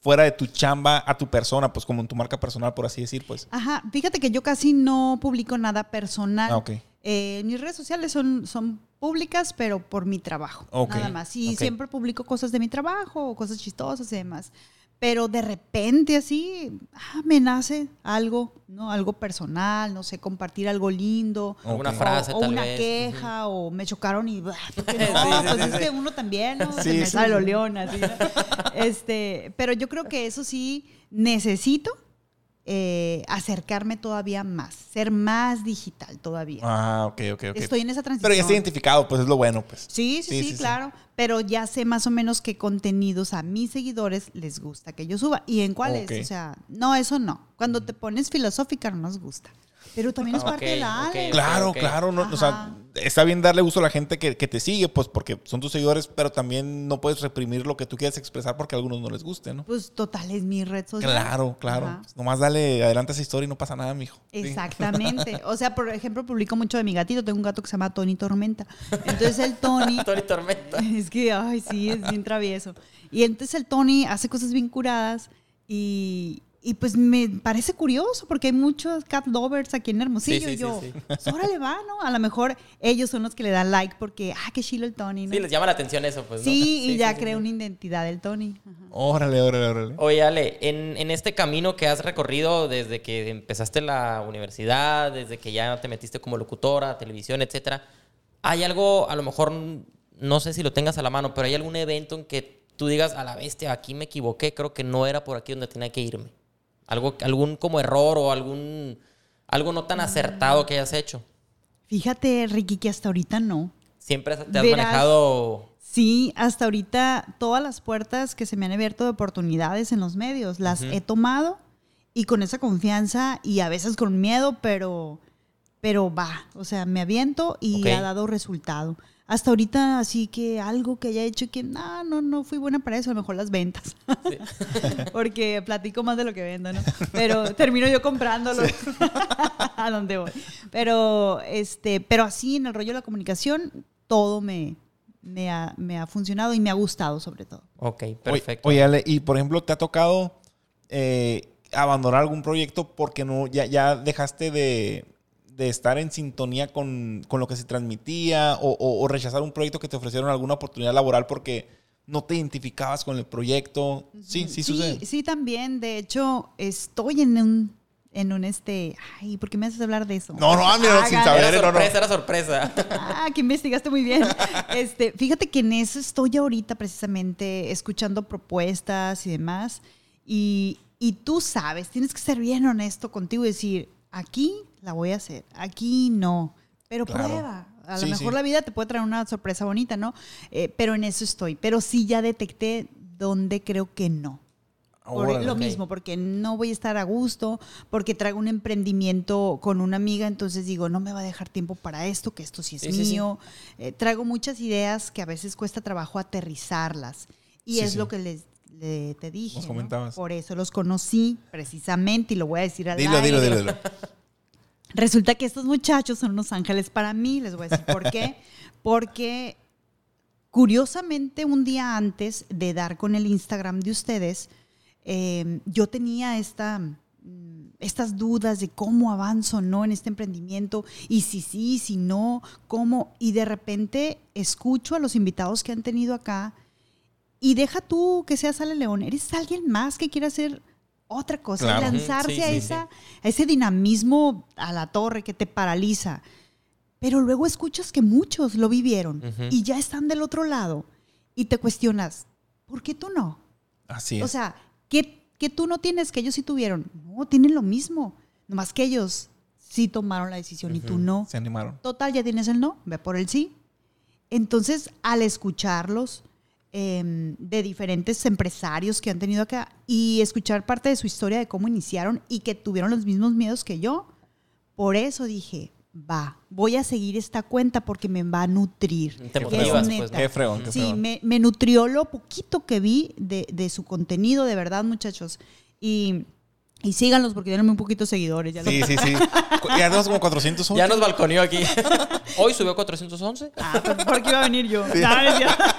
fuera de tu chamba a tu persona, pues como en tu marca personal, por así decir, pues. Ajá, fíjate que yo casi no publico nada personal. Ah. Eh, mis redes sociales son, son públicas, pero por mi trabajo. Ok, Nada más. Y siempre publico cosas de mi trabajo, cosas chistosas y demás. Pero de repente así, ah, me nace algo, ¿no? Algo personal, no sé, compartir algo lindo. O- frase, o, tal una vez. queja, o me chocaron y, ah, pues sí, es sí. que uno también, ¿no? Sí, Se me sí, sale sí. lo león, así, ¿no? este, pero yo creo que eso sí necesito eh, acercarme todavía más, ser más digital todavía. Ah, ok, ok, ok. Estoy en esa transición. Pero ya está identificado, pues es lo bueno, pues. Sí, sí, sí, claro. Pero ya sé más o menos qué contenidos a mis seguidores les gusta que yo suba. ¿Y en cuáles? O sea, no, eso no. Cuando te pones filosófica no nos gusta. Pero también es parte de la Ale. Claro, claro. No, o sea, está bien darle gusto a la gente que, que te sigue, pues porque son tus seguidores, pero también no puedes reprimir lo que tú quieras expresar porque a algunos no les guste, ¿no? Pues total, es mi red social. Claro, claro. Ajá. Pues, nomás dale adelante esa historia y no pasa nada, mijo. Sí. Exactamente. O sea, por ejemplo, publico mucho de mi gatito. Tengo un gato que se llama Tony Tormenta. Entonces el Tony... Tony Tormenta. Es que, ay, sí, es bien travieso. Y entonces el Tony hace cosas bien curadas y, y pues me parece curioso porque hay muchos cat lovers aquí en Hermosillo. Sí, sí, y yo, sí, sí. pues, órale, va, ¿no? A lo mejor ellos son los que le dan like porque, ah, qué chilo el Tony, ¿no? Sí, les llama la atención eso, pues, ¿no? Sí, y ya crea sí. una identidad del Tony. Ajá. Órale, órale, órale. Oye, Ale, en, en este camino que has recorrido desde que empezaste la universidad, desde que ya te metiste como locutora, televisión, etcétera, ¿hay algo, a lo mejor, no sé si lo tengas a la mano, pero hay algún evento en que tú digas, a la bestia, aquí me equivoqué, creo que no era por aquí donde tenía que irme. Algo, algún como error o algún algo no tan acertado que hayas hecho. Fíjate, Ricky, que hasta ahorita no. Siempre te has Verás- manejado. Sí, hasta ahorita todas las puertas que se me han abierto de oportunidades en los medios las he tomado y con esa confianza y a veces con miedo, pero, pero va, o sea, me aviento y ha dado resultado. Hasta ahorita, así que algo que haya hecho que no, no, no fui buena para eso, a lo mejor las ventas. Porque platico más de lo que vendo, ¿no? Pero termino yo comprándolo a donde voy. Pero, este, pero así en el rollo de la comunicación, todo me, me, ha, me ha funcionado y me ha gustado sobre todo. Ok, perfecto. Oye, Ale, y por ejemplo, ¿te ha tocado eh, abandonar algún proyecto porque no ya, ya dejaste de, de estar en sintonía con, con lo que se transmitía o, o- o rechazar un proyecto que te ofrecieron alguna oportunidad laboral porque no te identificabas con el proyecto? Sí, sí, sucede. Sí, también. De hecho, estoy en un, en un este. Ay, ¿por qué me haces hablar de eso? No, no, ah, mira, sin Hagan- saber, era no, no. sorpresa, era sorpresa. Ah, que investigaste muy bien. Este, fíjate que en eso estoy ahorita precisamente escuchando propuestas y demás. Y, y tú sabes, tienes que ser bien honesto contigo y decir, aquí la voy a hacer, aquí no. Pero Claro. prueba. A Sí, lo mejor sí. la vida te puede traer una sorpresa bonita, ¿no? Eh, pero en eso estoy. Pero sí ya detecté dónde creo que no. Por Órale. lo mismo, porque no voy a estar a gusto, porque traigo un emprendimiento con una amiga, entonces digo, no me va a dejar tiempo para esto, que esto sí es Sí, mío. Eh, traigo muchas ideas que a veces cuesta trabajo aterrizarlas. Y es lo que les, le- te dije. Nos ¿no? comentabas. Por eso los conocí precisamente y lo voy a decir al Dilo, dilo, dilo, dilo. Resulta que estos muchachos son unos ángeles para mí, les voy a decir por qué. Porque curiosamente un día antes de dar con el Instagram de ustedes, eh, yo tenía esta, mm, estas dudas de cómo avanzo no en este emprendimiento y si sí, si no, cómo. Y de repente escucho a los invitados que han tenido acá y deja tú que seas Ale León, eres alguien más que quiere hacer otra cosa, Claro. lanzarse Sí, a, sí, esa, a ese dinamismo a la torre que te paraliza. Pero luego escuchas que muchos lo vivieron Ujú. y ya están del otro lado y te cuestionas, ¿por qué tú no? Así es. O sea, ¿qué, qué tú no tienes que ellos sí tuvieron? No, tienen lo mismo. Nomás que ellos sí tomaron la decisión y tú no. Se animaron. Total, ya tienes el no, ve por el sí. Entonces, al escucharlos em, de diferentes empresarios que han tenido acá y escuchar parte de su historia de cómo iniciaron y que tuvieron los mismos miedos que yo, por eso dije, va, voy a seguir esta cuenta porque me va a nutrir. Te que es motivas, pues. Qué fregón, qué Sí, me, me nutrió lo poquito que vi de, de su contenido, de verdad, muchachos. Y, y síganlos porque tienen muy poquitos seguidores. Ya lo- Sí, sí, sí. Ya tenemos como 408. Ya nos balconeó aquí. Hoy subió 411. Ah, pues, ¿por qué iba a venir yo? No, no es cierto.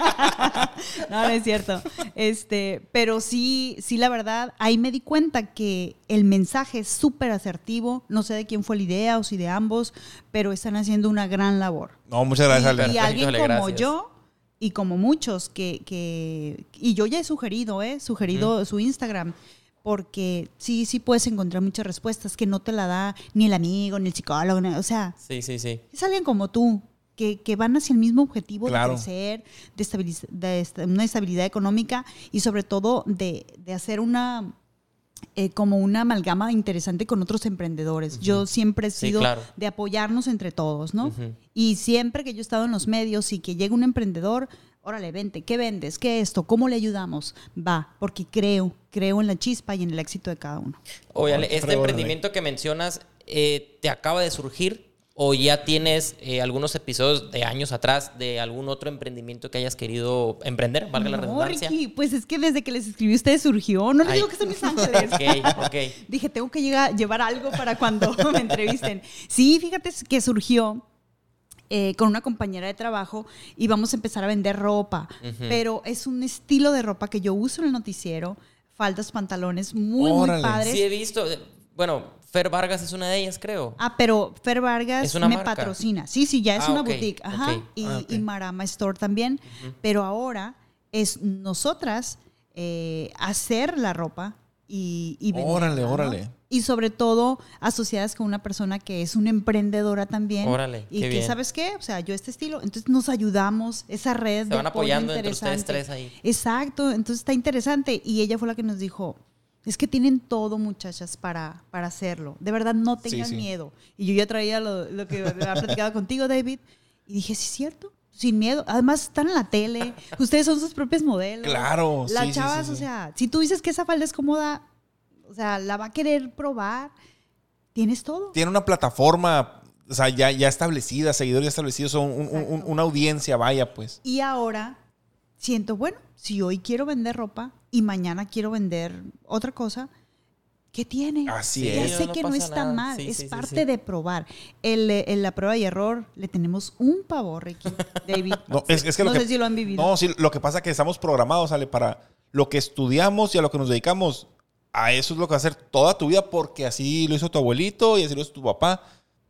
No, no es cierto. Este, pero sí, sí, la verdad, ahí me di cuenta que el mensaje es súper asertivo. No sé de quién fue la idea o si de ambos, pero están haciendo una gran labor. No, muchas gracias, Ale. Y, y alguien como gracias. yo y como muchos que, que y yo ya he sugerido, ¿eh? Sugerido su Instagram. Porque sí, sí puedes encontrar muchas respuestas que no te la da ni el amigo, ni el psicólogo. ni- o sea, Sí, sí, sí. es alguien como tú, que, que van hacia el mismo objetivo Claro. de crecer, de, estabiliz- de una estabilidad económica y sobre todo de, de hacer una eh, como una amalgama interesante con otros emprendedores. Yo siempre he Sí, sido claro. de apoyarnos entre todos, ¿no? Y siempre que yo he estado en los medios y que llega un emprendedor, órale, vente, ¿qué vendes? ¿Qué esto? ¿Cómo le ayudamos? Va, porque creo, creo en la chispa y en el éxito de cada uno. Oye, Ale, este emprendimiento que mencionas, eh, ¿te acaba de surgir? ¿O ya tienes eh, algunos episodios de años atrás de algún otro emprendimiento que hayas querido emprender? Valga la No, redundancia. Ricky, pues es que desde que les escribí a ustedes surgió. No les Ay. digo que son mis ángeles. Ok, ok. Dije, tengo que llegar, llevar algo para cuando me entrevisten. Sí, fíjate que surgió eh, con una compañera de trabajo y vamos a empezar a vender ropa. Pero es un estilo de ropa que yo uso en el noticiero. Faldas, pantalones, muy, Órale. muy padres. Sí, he visto. eh, Bueno, Fer Vargas es una de ellas, creo. Ah, pero Fer Vargas Es una me marca. patrocina. Sí, sí, ya es Ah, una boutique. Ajá. Y, Ah, ok. y Marama Store también. Pero ahora es nosotras eh, hacer la ropa y, y venderla, Órale, ¿no? órale. y sobre todo asociadas con una persona que es una emprendedora también. Órale, y qué que, bien. ¿sabes qué? O sea, yo este estilo. Entonces nos ayudamos, esa red Se de van apoyando entre ustedes tres ahí. Exacto, entonces está interesante. Y ella fue la que nos dijo, es que tienen todo, muchachas, para, para hacerlo. De verdad, no Sí, tengan sí. miedo. Y yo ya traía lo, lo que había platicado contigo, David. Y dije, sí, es cierto. Sin miedo. Además, están en la tele. Ustedes son sus propios modelos. Claro, Las sí, chavas, sí, o sí. sea, si tú dices que esa falda es cómoda, o sea, la va a querer probar. Tienes todo. Tiene una plataforma, o sea, ya, ya establecida, seguidores ya establecidos, son un- un- una audiencia, vaya, pues. Y ahora siento, bueno, si hoy quiero vender ropa y mañana quiero vender otra cosa, ¿qué tiene? Así ya es. sé No que no está nada. mal, Sí, es sí, sí, parte sí. de probar. El, eh, en la prueba y error le tenemos un pavor, Ricky, David. No, es, es que no lo sé que, si lo han vivido. No, sí, lo que pasa es que estamos programados, ¿sale? Para lo que estudiamos y a lo que nos dedicamos, a eso es lo que va a hacer toda tu vida porque así lo hizo tu abuelito y así lo hizo tu papá.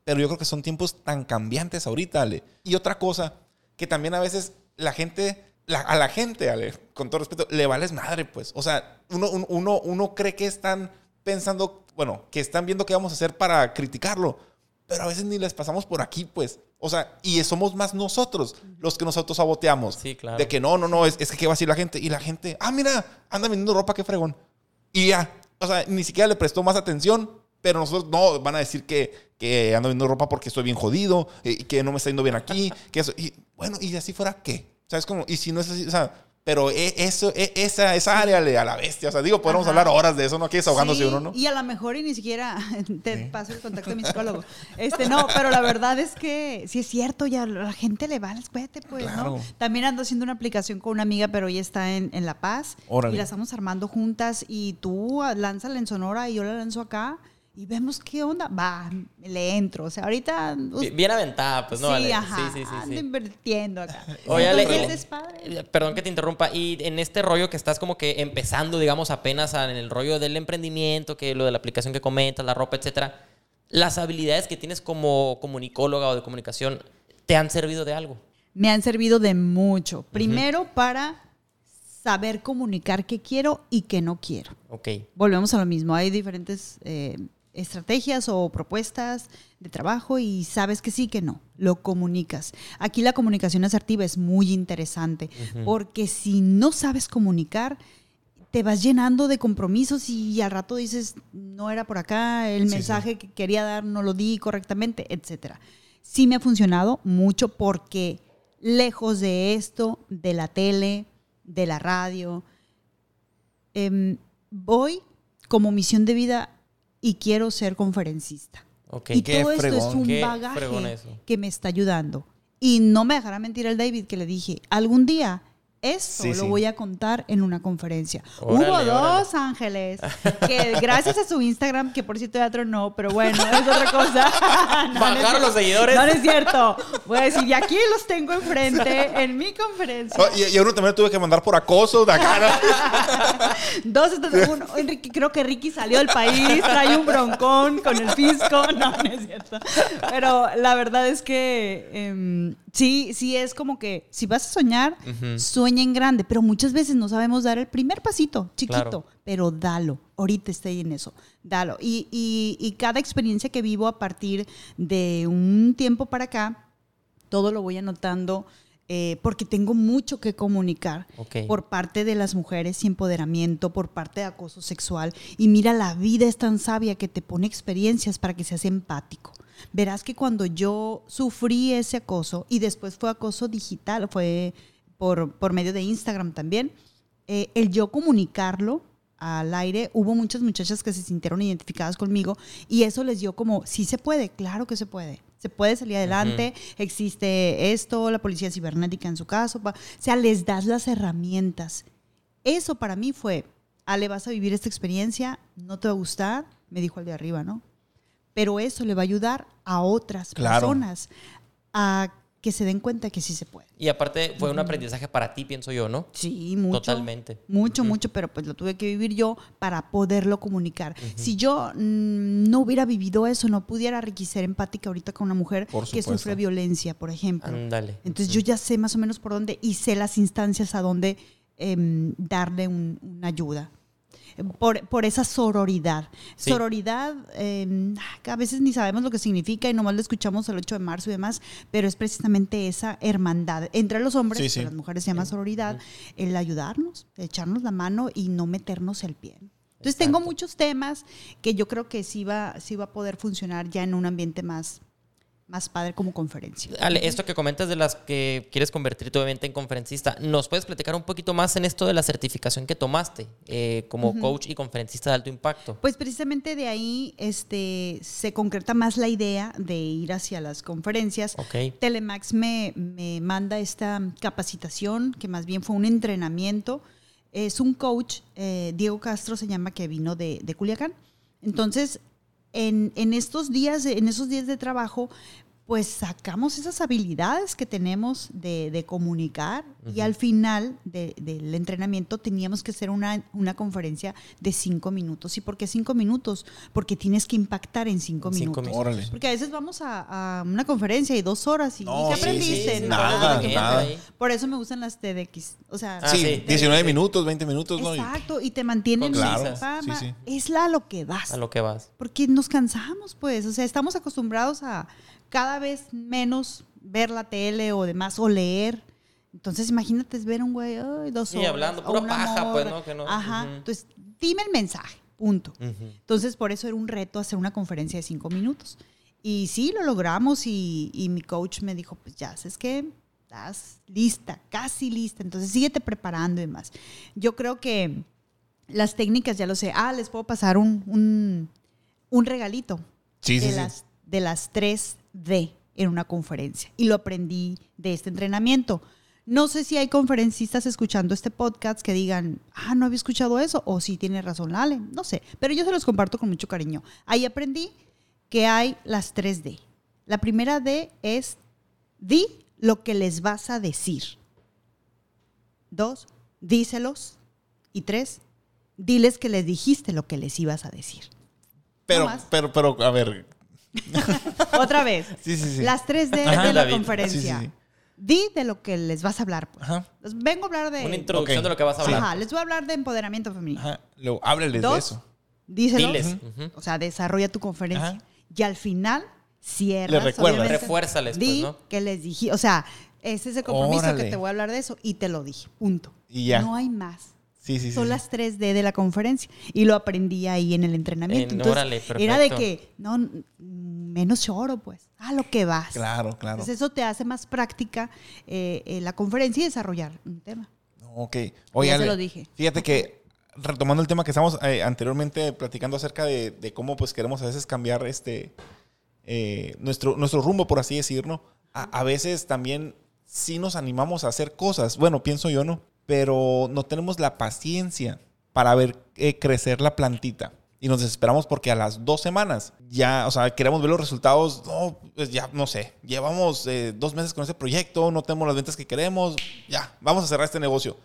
Pero yo creo que son tiempos tan cambiantes ahorita, Ale. Y otra cosa, que también a veces la gente, la- a la gente, Ale, con todo respeto, le vales madre, pues. O sea, uno, un- uno, uno cree que están pensando, bueno, que están viendo qué vamos a hacer para criticarlo. Pero a veces ni les pasamos por aquí, pues. O sea, y somos más nosotros los que nos autosaboteamos. Sí, claro. De que no, no, no, es, es que qué va a decir la gente. Y la gente, ah, mira, anda vendiendo ropa, qué fregón. Y ya. O sea, ni siquiera le prestó más atención. Pero nosotros no, van a decir que, que ando vendiendo ropa porque estoy bien jodido, eh, y que no me está yendo bien aquí, que eso. Y bueno, y así fuera, ¿qué? ¿Sabes cómo? Y si no es así, o sea, pero e- eso, e- esa, esa área le a la bestia. O sea, digo, podemos hablar horas de eso, ¿no? Aquí desahogándose Sí, uno, ¿no? Y a lo mejor y ni siquiera te paso el contacto de mi psicólogo. Este, no, pero la verdad es que sí es cierto, ya la gente le va al cuete, pues, Claro. ¿no? También ando haciendo una aplicación con una amiga, pero ella está en, en La Paz. Órale. Y la estamos armando juntas y tú ah, lánzala en Sonora y yo la lanzo acá y vemos qué onda. Va, le entro. O sea, ahorita... Bi- Bien aventada, pues, ¿no? sí, ajá, Sí, sí, sí, ando sí. invirtiendo acá. Oye, Entonces, es padre. eh, Perdón que te interrumpa. Y en este rollo que estás como que empezando, digamos, apenas en el rollo del emprendimiento, que lo de la aplicación que comentas, la ropa, etcétera, las habilidades que tienes como comunicóloga o de comunicación, ¿te han servido de algo? me han servido de mucho. Primero para saber comunicar qué quiero y qué no quiero. Ok. Volvemos a lo mismo. Hay diferentes eh, estrategias o propuestas de trabajo y sabes que sí, que no. Lo comunicas. Aquí la comunicación asertiva es muy interesante porque si no sabes comunicar, te vas llenando de compromisos y al rato dices, no era por acá, el mensaje que quería dar no lo di correctamente, etcétera. Sí me ha funcionado mucho porque lejos de esto, de la tele, de la radio, em, voy como misión de vida y quiero ser conferencista. Ok. Y todo esto es fregón. un Qué bagaje que me está ayudando. Y no me dejará mentir el David que le dije, algún día esto Sí, lo sí. voy a contar en una conferencia. Órale, Hubo órale. dos ángeles que gracias a su Instagram, que por cierto teatro no, pero bueno, es otra cosa. No, no Bajaron cierto. los seguidores. No, no es cierto. Voy a decir, y aquí los tengo enfrente en mi conferencia. Oh, y, y uno también le tuve que mandar por acoso de acá. ¿no? Dos, entonces, uno, Enrique- creo que Ricky salió del país, trae un broncón con el fisco. No, no es cierto. Pero la verdad es que em, sí, sí es como que si vas a soñar, sueña en grande, pero muchas veces no sabemos dar el primer pasito, chiquito, Claro. pero dalo. Ahorita estoy en eso, dalo. Y, y- y cada experiencia que vivo a partir de un tiempo para acá, todo lo voy anotando eh, porque tengo mucho que comunicar Ok. por parte de las mujeres y empoderamiento, por parte de acoso sexual. Y mira, la vida es tan sabia que te pone experiencias para que seas empático. Verás que cuando yo sufrí ese acoso y después fue acoso digital, fue por, por medio de Instagram también, eh, el yo comunicarlo al aire, hubo muchas muchachas que se sintieron identificadas conmigo y eso les dio como, sí se puede, claro que se puede, se puede salir adelante, existe esto, la policía cibernética en su caso, o sea, les das las herramientas. Eso para mí fue, Ale, vas a vivir esta experiencia, no te va a gustar, me dijo el de arriba, ¿no? Pero eso le va a ayudar a otras Claro. personas a que se den cuenta que sí se puede. Y aparte fue un aprendizaje para ti, pienso yo, ¿no? Sí, mucho. Totalmente. Mucho, mucho, pero pues lo tuve que vivir yo para poderlo comunicar. Si yo mm, no hubiera vivido eso, no pudiera ser empática ahorita con una mujer que sufre violencia, por ejemplo. Ándale. Entonces yo ya sé más o menos por dónde y sé las instancias a dónde em, darle un- una ayuda. Por, por esa sororidad. Sí. Sororidad, eh, que a veces ni sabemos lo que significa y nomás lo escuchamos el 8 de marzo y demás, pero es precisamente esa hermandad entre los hombres, Sí, las mujeres se llama sororidad, el ayudarnos, echarnos la mano y no meternos el pie. Entonces tengo muchos temas que yo creo que sí va, sí va a poder funcionar ya en un ambiente más, más padre como conferencia. Ale, esto que comentas de las que quieres convertirte obviamente en conferencista, ¿nos puedes platicar un poquito más en esto de la certificación que tomaste eh, como coach y conferencista de alto impacto? Pues precisamente de ahí este, se concreta más la idea de ir hacia las conferencias. Ok. Telemax me, me manda esta capacitación, que más bien fue un entrenamiento. Es un coach, eh, Diego Castro se llama, que vino de, de Culiacán. Entonces, en, en estos días, en esos días de trabajo, pues sacamos esas habilidades que tenemos de, de comunicar y al final de- del entrenamiento teníamos que hacer una, una conferencia de cinco minutos. ¿Y por qué cinco minutos? Porque tienes que impactar en cinco, Cinco minutos. Órale. Porque a veces vamos a, a una conferencia y dos horas y No, ¿qué sí, aprendiste? sí, sí, nada, ¿qué? nada. Por eso me gustan las TEDx. O sea, Ah, sí, sí. 19 Sí. minutos, 20 minutos, ¿no? Y- exacto, y te mantienen Claro. en fama. Sí, sí. Es la a lo que vas. A lo que vas. Porque nos cansamos, pues. O sea, estamos acostumbrados a cada vez menos ver la tele o demás, o leer. Entonces, imagínate ver a un güey ay, dos Sí, horas. hablando, o pura paja, pues. ¿no? Que no- Ajá. Entonces, dime el mensaje, punto. Entonces, por eso era un reto hacer una conferencia de cinco minutos. Y sí, lo logramos y, y mi coach me dijo, pues ya, es que estás lista, casi lista, entonces síguete preparando y demás. Yo creo que las técnicas, ya lo sé, ah, les puedo pasar un, un, un regalito Sí, sí, de, sí. Las, de las 3D en una conferencia. Y lo aprendí de este entrenamiento. No sé si hay conferencistas escuchando este podcast que digan, ah, no había escuchado eso, o si tiene razón Lale, no sé, pero yo se los comparto con mucho cariño. Ahí aprendí que hay las 3D. La primera D es, di lo que les vas a decir. Dos, díselos. Y tres, diles que les dijiste lo que les ibas a decir. Pero, pero, pero, a ver. Otra vez. Sí, sí, sí. Las 3D Ajá, de la David. conferencia. Sí, sí, sí. Di de lo que les vas a hablar. Pues. Ajá. Les Vengo a hablar de... Una introducción de lo que vas a hablar. Ajá, les voy a hablar de empoderamiento femenino. Ajá. Luego, hábleles de eso. díselos. Diles. O sea, desarrolla tu conferencia. Ajá. Y al final, cierras. Les recuerdas. Refuérzales, pues, Di ¿no? que les dije. O sea, ese es el compromiso Órale. que te voy a hablar de eso. Y te lo dije. Punto. Y ya. No hay más. Sí, sí, sí. Son las 3D de la conferencia. Y lo aprendí ahí en el entrenamiento. En- Entonces, órale, era de que, no, menos choro, pues. A lo que vas. Claro, claro. Entonces eso te hace más práctica eh, eh, la conferencia y desarrollar un tema. Ok. Oye, Ya se lo dije. Fíjate que, retomando el tema que estábamos eh, anteriormente platicando acerca de, de cómo pues queremos a veces cambiar este eh, nuestro, nuestro rumbo, por así decirlo. A, a veces también sí nos animamos a hacer cosas. Bueno, pienso yo, ¿no? Pero no tenemos la paciencia para ver eh, crecer la plantita. Y nos desesperamos porque a las dos semanas ya, o sea, queremos ver los resultados. No, pues ya, no sé. Llevamos eh, dos meses con ese proyecto, no tenemos las ventas que queremos. Ya, vamos a cerrar este negocio.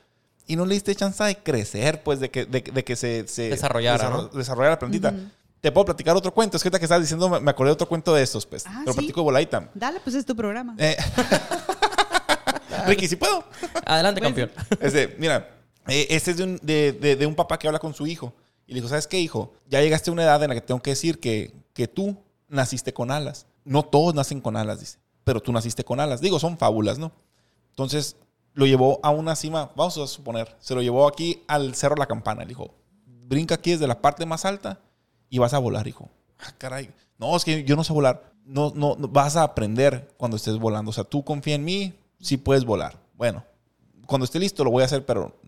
Y no le diste chance de crecer, pues, de que, de, de que se, se Desarrollara, desarro- ¿no? desarrollara la plantita. Te puedo platicar otro cuento. Es que ahorita que estabas diciendo, me acordé de otro cuento de estos, pues. Ah, Te lo ¿sí? platico de. Dale, pues es tu programa. Eh, Ricky, si puedo. Adelante, Pues- campeón. Este, mira, eh, este es de un, de, de- de un papá que habla con su hijo. Y le dijo, ¿sabes qué, hijo? Ya llegaste a una edad en la que tengo que decir que, que tú naciste con alas. No todos nacen con alas, dice. Pero tú naciste con alas. Digo, son fábulas, ¿no? Entonces, lo llevó a una cima, vamos a suponer, se lo llevó aquí al Cerro La Campana. Le dijo, brinca aquí desde la parte más alta y vas a volar, hijo. Ah, caray. No, es que yo no sé volar. No, no, no, vas a aprender cuando estés volando. O sea, tú confía en mí, sí puedes volar. Bueno, cuando esté listo lo voy a hacer, pero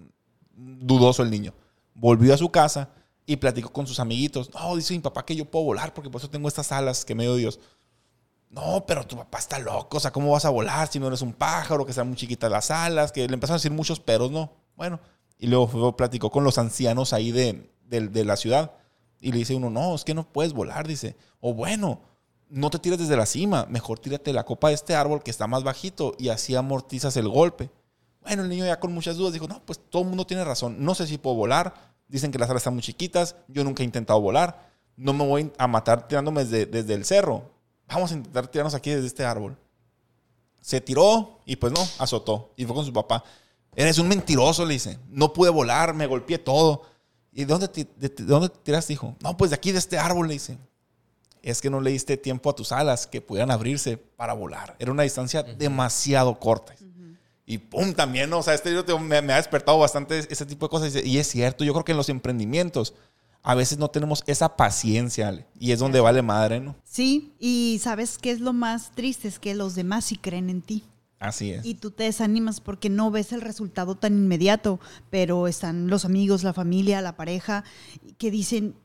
dudoso el niño. Volvió a su casa y platicó con sus amiguitos. No, dice mi papá que yo puedo volar porque por eso tengo estas alas que me dio Dios. No, pero tu papá está loco. O sea, ¿cómo vas a volar si no eres un pájaro? Que están muy chiquitas las alas. Que le empezaron a decir muchos peros, ¿no? Bueno, y luego platicó con los ancianos ahí de, de- de la ciudad. Y le dice uno, no, es que no puedes volar. Dice, o bueno, no te tires desde la cima. Mejor tírate la copa de este árbol que está más bajito y así amortizas el golpe. Bueno, el niño ya con muchas dudas dijo, no, pues todo el mundo tiene razón. No sé si puedo volar. Dicen que las alas están muy chiquitas. Yo nunca he intentado volar. No me voy a matar tirándome desde, desde el cerro. Vamos a intentar tirarnos aquí desde este árbol. Se tiró y pues no, azotó. Y fue con su papá. Eres un mentiroso, le dice. No pude volar, me golpeé todo. ¿Y de dónde, de, de dónde te tiraste, hijo? No, pues de aquí, de este árbol, le dice. Es que no le diste tiempo a tus alas que pudieran abrirse para volar. Era una distancia demasiado corta. Y pum, también, ¿no? o sea, este libro me, me ha despertado bastante ese tipo de cosas. Y es cierto, yo creo que en los emprendimientos a veces no tenemos esa paciencia, Ale, y es donde vale madre, ¿no? Sí, y ¿sabes qué es lo más triste? Es que los demás sí creen en ti. Así es. Y tú te desanimas porque no ves el resultado tan inmediato, pero están los amigos, la familia, la pareja, que dicen,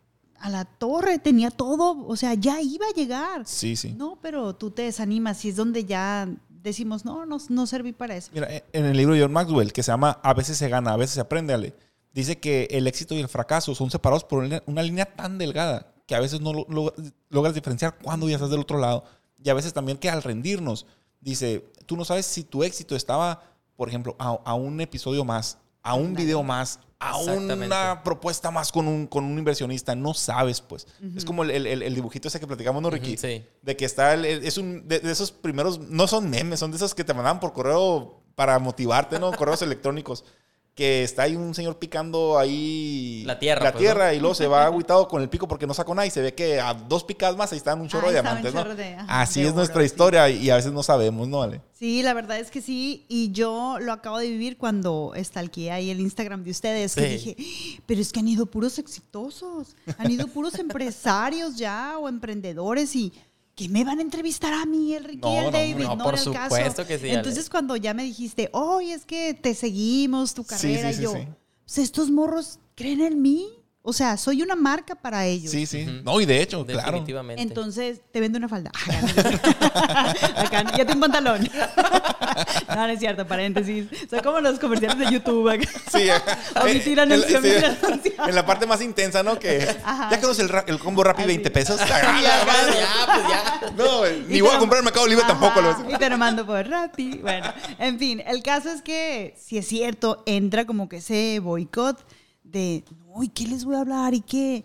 a la torre tenía todo, o sea, ya iba a llegar. Sí, sí. No, pero tú te desanimas y es donde ya decimos, no, no, no serví para eso. Mira, eh, en el libro de John Maxwell, que se llama A veces se gana, a veces se aprende, Ale, dice que el éxito y el fracaso son separados por una, una línea tan delgada que a veces no lo- lo- logras diferenciar cuando ya estás del otro lado. Y a veces también que al rendirnos, dice, tú no sabes si tu éxito estaba, por ejemplo, a, a un episodio más, a un video más, a una propuesta más con un, con un inversionista. No sabes, pues. Es como el, el- el dibujito ese que platicamos, ¿no, Ricky? Sí. De que está, el- es un, de, de esos primeros, no son memes, son de esos que te mandaban por correo para motivarte, ¿no? Correos electrónicos. Que está ahí un señor picando ahí La tierra, la pues, tierra ¿no? y luego se va agüitado con el pico porque no sacó nada y se ve que a dos picadas más ahí están un chorro de está un diamantes, ¿no? chorro de- ajá, Así de es nuestra sí. historia y a veces no sabemos, ¿no? Ale? Sí, la verdad es que sí. Y yo lo acabo de vivir cuando stalkeé ahí el Instagram de ustedes. Que Sí. dije, pero es que han ido puros exitosos. Han ido puros empresarios ya o emprendedores y que me van a entrevistar a mí, el Ricky No, y el no, David. no, No, por era el caso. supuesto que sí, Ale. Entonces, cuando ya me dijiste, oye, es que te seguimos, tu carrera, sí, sí, y yo, sí. pues estos morros creen en mí. O sea, soy una marca para ellos. Sí, sí. No, y de hecho, claro. Definitivamente. Entonces, te vendo una falda. Acá, ya tengo un pantalón. no, no es cierto, paréntesis. Soy como los comerciales de YouTube. acá. Sí, Omitir en, anuncio, en- sí, en la parte más intensa, ¿no? Que Ajá. ya conoces el, el combo Rappi Así. 20 pesos. Ah. Ya, pues ya. No, ni voy a comprar en Mercado Libre tampoco. Lo Y te lo mando por Rappi. Bueno, en fin, el caso es que, si es cierto, entra como que ese boicot de, no, ¿y qué les voy a hablar? ¿Y qué?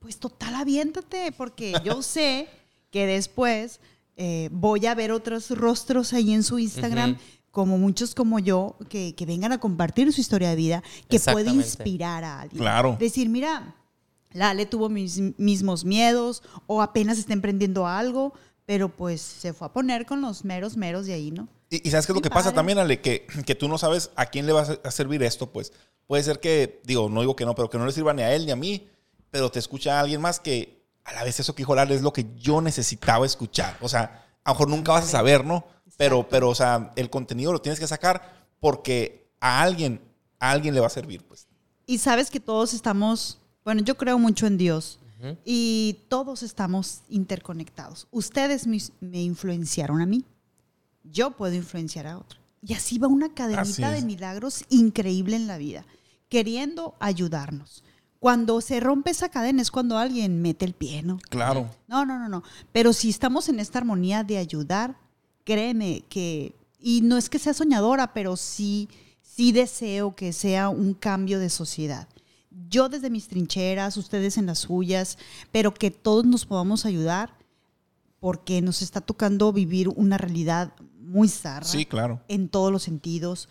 Pues total, aviéntate, porque yo sé que después eh, voy a ver otros rostros ahí en su Instagram. Como muchos como yo, que, que vengan a compartir su historia de vida, que puede inspirar a alguien. Claro. Decir, mira, la Ale tuvo mis mismos miedos o apenas está emprendiendo algo, pero pues se fue a poner con los meros meros de ahí, ¿no? Y, y sabes qué es lo que pasa también, Ale, que, que tú no sabes a quién le va a servir esto, pues. Puede ser que, digo, no digo que no, pero que no le sirva ni a él ni a mí, pero te escucha a alguien más que a la vez eso que dijo Lalo es lo que yo necesitaba escuchar. O sea, a lo mejor nunca vas a saber, ¿no? Pero, pero, o sea, el contenido lo tienes que sacar porque a alguien, a alguien le va a servir, pues. Y sabes que todos estamos, bueno, yo creo mucho en Dios y todos estamos interconectados. Ustedes me, me influenciaron a mí, yo puedo influenciar a otro. Y así va una cadenita de milagros increíble en la vida, queriendo ayudarnos. Cuando se rompe esa cadena es cuando alguien mete el pie, ¿no? Claro. No, no, no, no. Pero si estamos en esta armonía de ayudar, créeme que, y no es que sea soñadora, pero sí, sí deseo que sea un cambio de sociedad. Yo desde mis trincheras, ustedes en las suyas, pero que todos nos podamos ayudar porque nos está tocando vivir una realidad muy zarra Sí, claro. en todos los sentidos.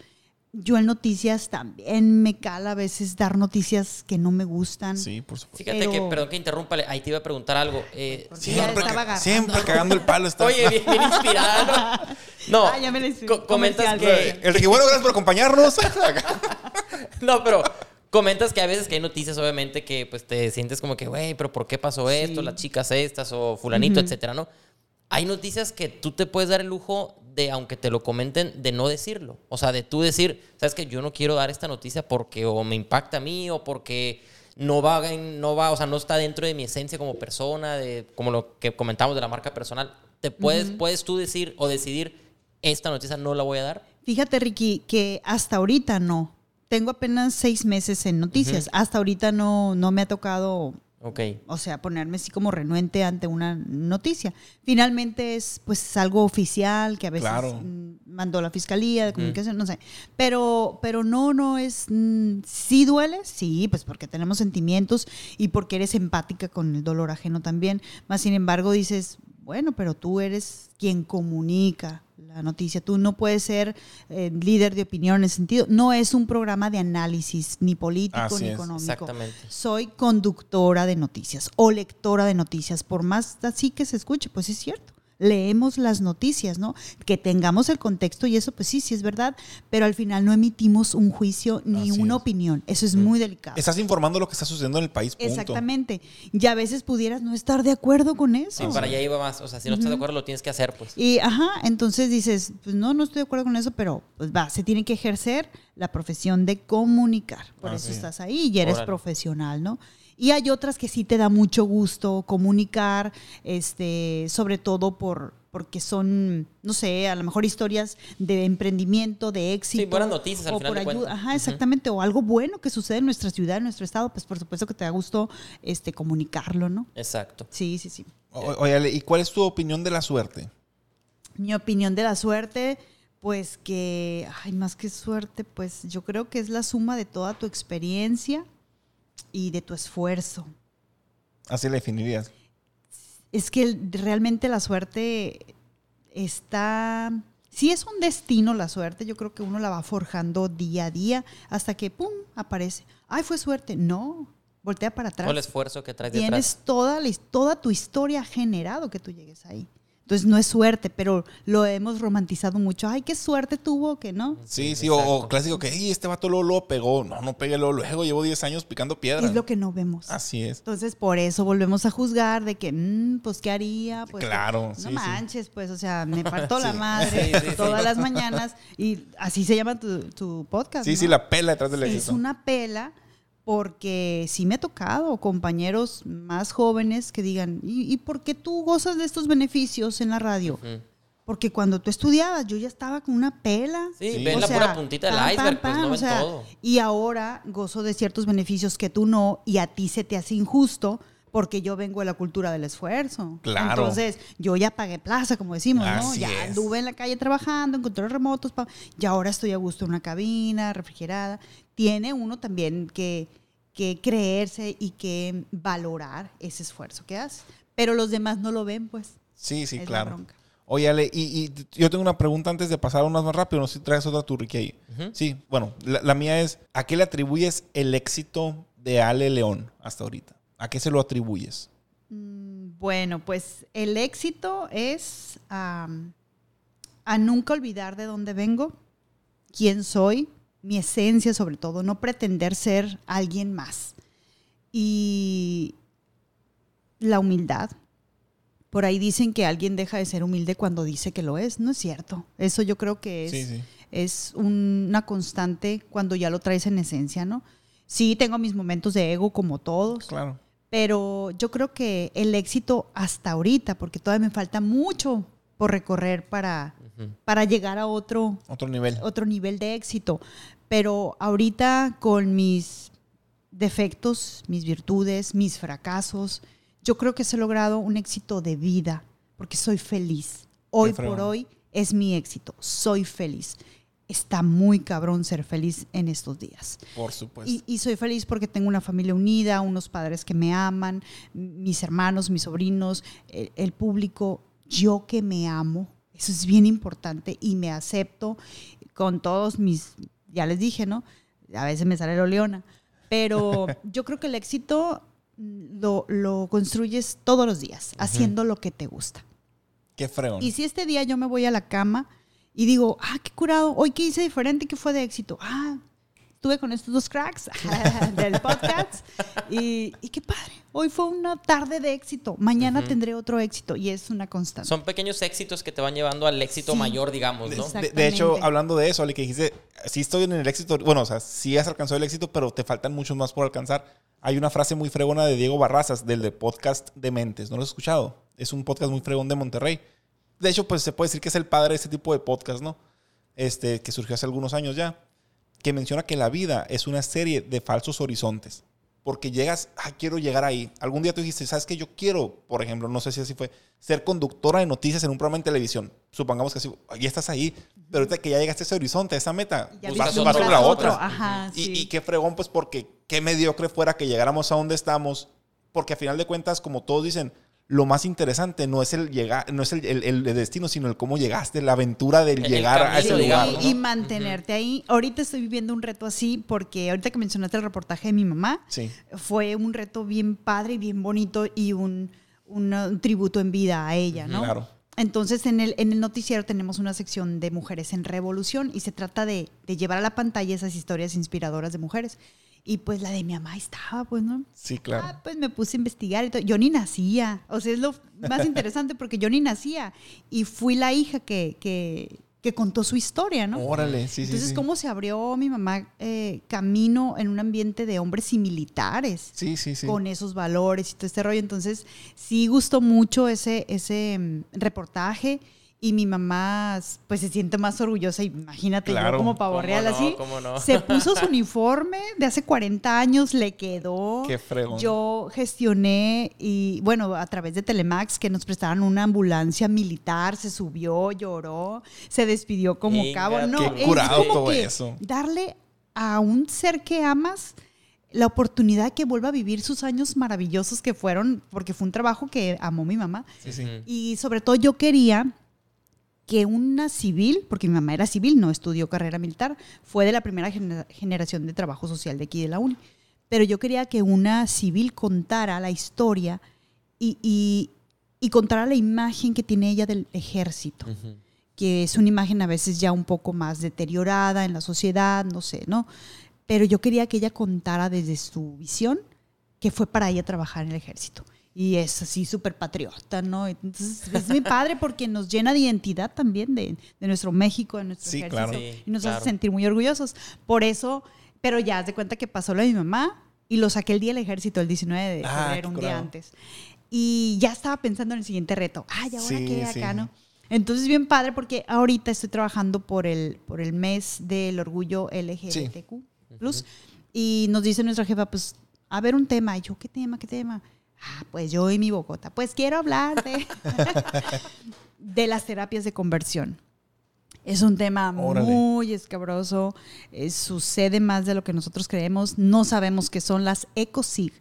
Yo en noticias también me cala a veces dar noticias que no me gustan. Sí, por supuesto. Fíjate Pero- que, perdón que interrumpa, ahí te iba a preguntar algo. Eh, Siempre, ca- cagando el palo. Está. oye, bien, bien inspirada, ¿no? No, Ah, ya me co- comentas que... El Ricky, bueno, gracias por acompañarnos. No, pero comentas que a veces que hay noticias, obviamente, que pues te sientes como que, güey, pero ¿por qué pasó esto? Las chicas estas o fulanito, etcétera, ¿no? Hay noticias que tú te puedes dar el lujo de, aunque te lo comenten, de no decirlo. O sea, de tú decir, sabes que yo no quiero dar esta noticia porque o me impacta a mí o porque no va, en- no va, o sea, no está dentro de mi esencia como persona, de como lo que comentamos de la marca personal. Te puedes, puedes tú decir o decidir, esta noticia no la voy a dar. Fíjate, Ricky, que hasta ahorita no. Tengo apenas seis meses en noticias. Hasta ahorita no, no me ha tocado, Ok. o sea, ponerme así como renuente ante una noticia. Finalmente es pues algo oficial que a veces Claro. mm, mandó la fiscalía de comunicación, no sé. Pero, pero no, no es. mm, sí duele, sí, pues porque tenemos sentimientos y porque eres empática con el dolor ajeno también. Más sin embargo, dices, Bueno, pero tú eres quien comunica la noticia. Tú no puedes ser eh, líder de opinión en ese sentido. No es un programa de análisis ni político Así ni es. económico. Exactamente. Soy conductora de noticias o lectora de noticias. Por más así que se escuche, pues es cierto. Leemos las noticias, ¿no? Que tengamos el contexto y eso, pues sí, sí es verdad, pero al final no emitimos un juicio ni Así una es. opinión. Eso es muy delicado. Estás informando lo que está sucediendo en el país, punto. Exactamente. Y a veces pudieras no estar de acuerdo con eso. Sí, para allá iba más. O sea, si no estás de acuerdo, lo tienes que hacer, pues. Y ajá, entonces dices, pues no, no estoy de acuerdo con eso, pero pues va, se tiene que ejercer la profesión de comunicar. Por Así eso es. estás ahí y eres Órale. profesional, ¿no? Y hay otras que sí te da mucho gusto comunicar, este, sobre todo por porque son, no sé, a lo mejor historias de emprendimiento, de éxito. buenas noticias, al o final por de ayuda. cuentas. Ajá, exactamente. O algo bueno que sucede en nuestra ciudad, en nuestro estado, pues por supuesto que te da gusto este, comunicarlo, ¿no? Exacto. Sí, sí, sí. O- Oye, ¿y cuál es tu opinión de la suerte? Mi opinión de la suerte, pues que, ay, más que suerte, pues yo creo que es la suma de toda tu experiencia y de tu esfuerzo. Así la definirías. Es que realmente la suerte está... Si es un destino la suerte, yo creo que uno la va forjando día a día hasta que, ¡pum!, aparece. Ay, fue suerte. No, voltea para atrás. Todo el esfuerzo que traes detrás. Tienes toda, toda tu historia ha generado que tú llegues ahí. Entonces no es suerte, pero lo hemos romantizado mucho. Ay, qué suerte tuvo que no. Sí, sí, o, clásico que, "Ey, este vato luego, luego pegó. No, no pegué luego, luego. Llevo 10 años picando piedra. Es lo que no vemos. Así es. Entonces por eso volvemos a juzgar de que, mm, pues, ¿qué haría? Pues, Claro, No sí, sí. manches, pues, o sea, me partó la madre Sí, sí, sí. todas las mañanas. Y así se llama tu, tu podcast. Sí, ¿no? sí, la pela detrás del Es éxito. una pela porque sí me ha tocado compañeros más jóvenes que digan, ¿y, y por qué tú gozas de estos beneficios en la radio? Porque cuando tú estudiabas, yo ya estaba con una pela. Sí, Sí. ven O la sea, pura puntita del iceberg, pues no o ven sea, todo. Y ahora gozo de ciertos beneficios que tú no, y a ti se te hace injusto porque yo vengo de la cultura del esfuerzo. Claro. Entonces, yo ya pagué plaza, como decimos, ¿no? Así Ya es. anduve en la calle trabajando, en controles remotos, y ahora estoy a gusto en una cabina refrigerada. Tiene uno también que, que creerse y que valorar ese esfuerzo que hace. Pero los demás no lo ven, pues. Sí, sí, Es claro. Oye, Ale, y, y yo tengo una pregunta antes de pasar a unas más rápido. No sé si traes otra tú, Ricky, ahí. Sí, bueno, la, la mía es, ¿a qué le atribuyes el éxito de Ale León hasta ahorita? ¿A qué se lo atribuyes? Mm, Bueno, pues el éxito es a nunca olvidar de dónde vengo, quién soy, mi esencia sobre todo, no pretender ser alguien más. Y la humildad. Por ahí dicen que alguien deja de ser humilde cuando dice que lo es. No es cierto. Eso yo creo que es, Sí, sí. es un- una constante cuando ya lo traes en esencia, ¿no? Sí, tengo mis momentos de ego como todos. Claro. Pero yo creo que el éxito hasta ahorita, porque todavía me falta mucho por recorrer para, para llegar a otro, Otro nivel. otro nivel de éxito. Pero ahorita con mis defectos, mis virtudes, mis fracasos, yo creo que se he logrado un éxito de vida, porque soy feliz. Hoy por hoy es mi éxito, soy feliz. Está muy cabrón ser feliz en estos días. Por supuesto. Y, y soy feliz porque tengo una familia unida, unos padres que me aman, mis hermanos, mis sobrinos, el, el público, yo que me amo. Eso es bien importante y me acepto con todos mis, ya les dije, ¿no? A veces me sale lo leona, pero yo creo que el éxito lo, lo construyes todos los días, haciendo lo que te gusta. Qué fregón. Y si este día yo me voy a la cama y digo, ah, qué curado, hoy qué hice diferente, qué fue de éxito. Ah, estuve con estos dos cracks del podcast y, y qué padre. Hoy fue una tarde de éxito. Mañana tendré otro éxito y es una constante. Son pequeños éxitos que te van llevando al éxito Sí. mayor, digamos, ¿no? De, de hecho, hablando de eso, Ale, que dijiste, sí estoy en el éxito, bueno, o sea, sí has alcanzado el éxito, pero te faltan muchos más por alcanzar. Hay una frase muy fregona de Diego Barrazas, del de podcast de Mentes, ¿no lo has escuchado? Es un podcast muy fregón de Monterrey. De hecho, pues se puede decir que es el padre de ese tipo de podcast, ¿no? Este, que surgió hace algunos años ya, que menciona que la vida es una serie de falsos horizontes. Porque llegas, ah, quiero llegar ahí. Algún día tú dijiste, ¿sabes qué? Yo quiero, por ejemplo, no sé si así fue, ser conductora de noticias en un programa en televisión. Supongamos que así, ya estás ahí, pero ahorita que ya llegaste a ese horizonte, a esa meta, Ya pues vas, vas sobre la otra. Ajá, Y, sí. y qué fregón, pues porque qué mediocre fuera que llegáramos a donde estamos, porque a final de cuentas, como todos dicen, lo más interesante no es el llegar, no es el, el- el destino, sino el cómo llegaste, la aventura del El llegar a ese lugar. y ¿no? mantenerte ahí. Ahorita estoy viviendo un reto así porque ahorita que mencionaste el reportaje de mi mamá, Sí. fue un reto bien padre y bien bonito y un, un, un tributo en vida a ella, ¿no? Claro. Entonces, en el, en el noticiero tenemos una sección de mujeres en revolución y se trata de, de llevar a la pantalla esas historias inspiradoras de mujeres. Y pues la de mi mamá estaba, pues, ¿no? Sí, claro. Ah, pues me puse a investigar y todo. Yo ni nacía. O sea, es lo más interesante porque yo ni nacía. Y fui la hija que, que, que contó su historia, ¿no? Órale, sí, sí, Entonces, sí. ¿cómo se abrió mi mamá eh, camino en un ambiente de hombres y militares? Sí, sí, sí. Con esos valores y todo este rollo. Entonces, sí gustó mucho ese, ese mm, reportaje. Y mi mamá, pues, se siente más orgullosa. Imagínate, Claro. yo como pavo ¿Cómo real no? así. ¿Cómo no? Se puso su uniforme de hace 40 años, le quedó. Qué fregón. Yo gestioné y, bueno, a través de Telemax, que nos prestaron una ambulancia militar, se subió, lloró, se despidió como cabo. No, Qué es curado como todo que eso. Darle a un ser que amas la oportunidad que vuelva a vivir sus años maravillosos que fueron, porque fue un trabajo que amó mi mamá. Sí, sí. Y sobre todo yo quería que una civil, porque mi mamá era civil, no estudió carrera militar, fue de la primera gener- generación de trabajo social de aquí de la uni. Pero yo quería que una civil contara la historia y, y- y contara la imagen que tiene ella del ejército, que es una imagen a veces ya un poco más deteriorada en la sociedad, no sé, ¿no? Pero yo quería que ella contara desde su visión que fue para ella trabajar en el ejército. Y es así súper patriota, ¿no? Entonces es mi padre porque nos llena de identidad también de, de nuestro México, de nuestro Sí, ejército. claro. Sí, y nos claro. hace sentir muy orgullosos. Por eso, pero ya haz de cuenta que pasó lo de mi mamá y lo saqué el día del ejército, el 19 de Ah, febrero, un día curado. antes. Y ya estaba pensando en el siguiente reto. Ay, ¿ahora Sí, qué sí. acá, no? Entonces, bien padre porque ahorita estoy trabajando por el, por el mes del orgullo LGBTQ+. Y nos dice nuestra jefa, pues, a ver un tema. Y yo, ¿qué tema? ¿Qué tema? Ah, pues yo y mi bocota. Pues quiero hablar de, de las terapias de conversión. Es un tema Órale. muy escabroso. eh, sucede más de lo que nosotros creemos. No sabemos qué son las ECOSIG.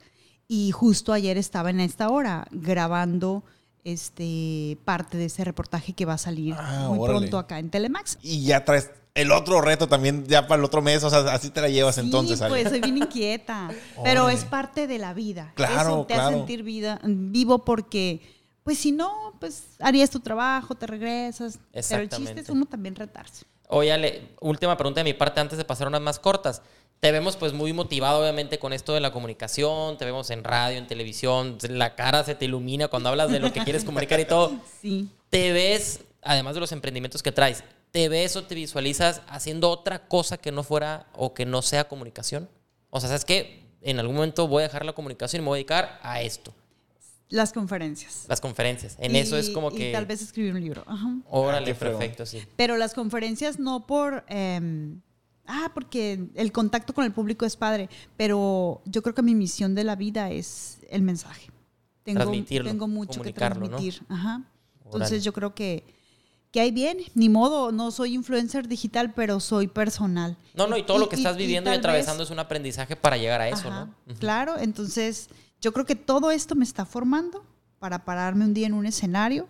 Y justo ayer estaba en esta hora grabando este parte de ese reportaje que va a salir Ah, muy órale. pronto acá en Telemax. Y ya traes el otro reto también ya para el otro mes, o sea, así te la llevas entonces. Ale. pues soy bien inquieta. pero es parte de la vida. Claro, Eso te claro. hace sentir vida, vivo porque, pues si no, pues harías tu trabajo, te regresas. Pero el chiste es uno también retarse. Oye, Ale, última pregunta de mi parte antes de pasar unas más cortas. Te vemos pues muy motivado obviamente con esto de la comunicación, te vemos en radio, en televisión, la cara se te ilumina cuando hablas de lo que quieres comunicar y todo. Sí. ¿Te ves, además de los emprendimientos que traes, te ves o te visualizas haciendo otra cosa que no fuera o que no sea comunicación? O sea, ¿sabes qué? En algún momento voy a dejar la comunicación y me voy a dedicar a esto, Las conferencias. las conferencias. En Y- eso es como y que... tal vez escribir un libro. Ajá. Órale, fregón. perfecto, sí. Pero las conferencias no por... em, ah, porque el contacto con el público es padre, pero yo creo que mi misión de la vida es el mensaje. Tengo, Transmitirlo, tengo mucho que transmitir. Ajá. Entonces Órale. yo creo que, que ahí viene. Ni modo, no soy influencer digital, pero soy personal. No, no, y todo lo que y- estás y viviendo y, tal atravesando vez- es un aprendizaje para llegar a eso, Ajá, ¿no? Claro, entonces yo creo que todo esto me está formando para pararme un día en un escenario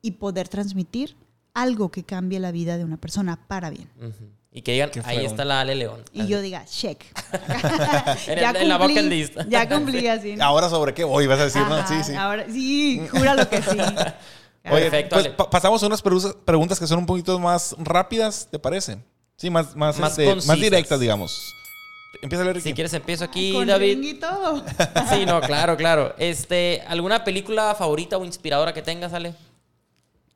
y poder transmitir algo que cambie la vida de una persona para bien. Ujú. Y que digan, ahí está la Ale León. Y yo diga, check. En el- en la bucket list. Ya cumplí así. ¿no? Ahora sobre qué voy, vas a decir, ¿no? Ajá, Sí, sí. Ahora, sí, júralo que sí. Oye, Perfecto, pues pa- pasamos a unas preguntas- que son un poquito más rápidas, ¿te parece? Sí, más, más, Más este, más directas, digamos. Empieza a leer Si quieres empiezo aquí, Con David. y todo. Sí, no, claro, claro. Este, ¿alguna película favorita o inspiradora que tengas, Ale?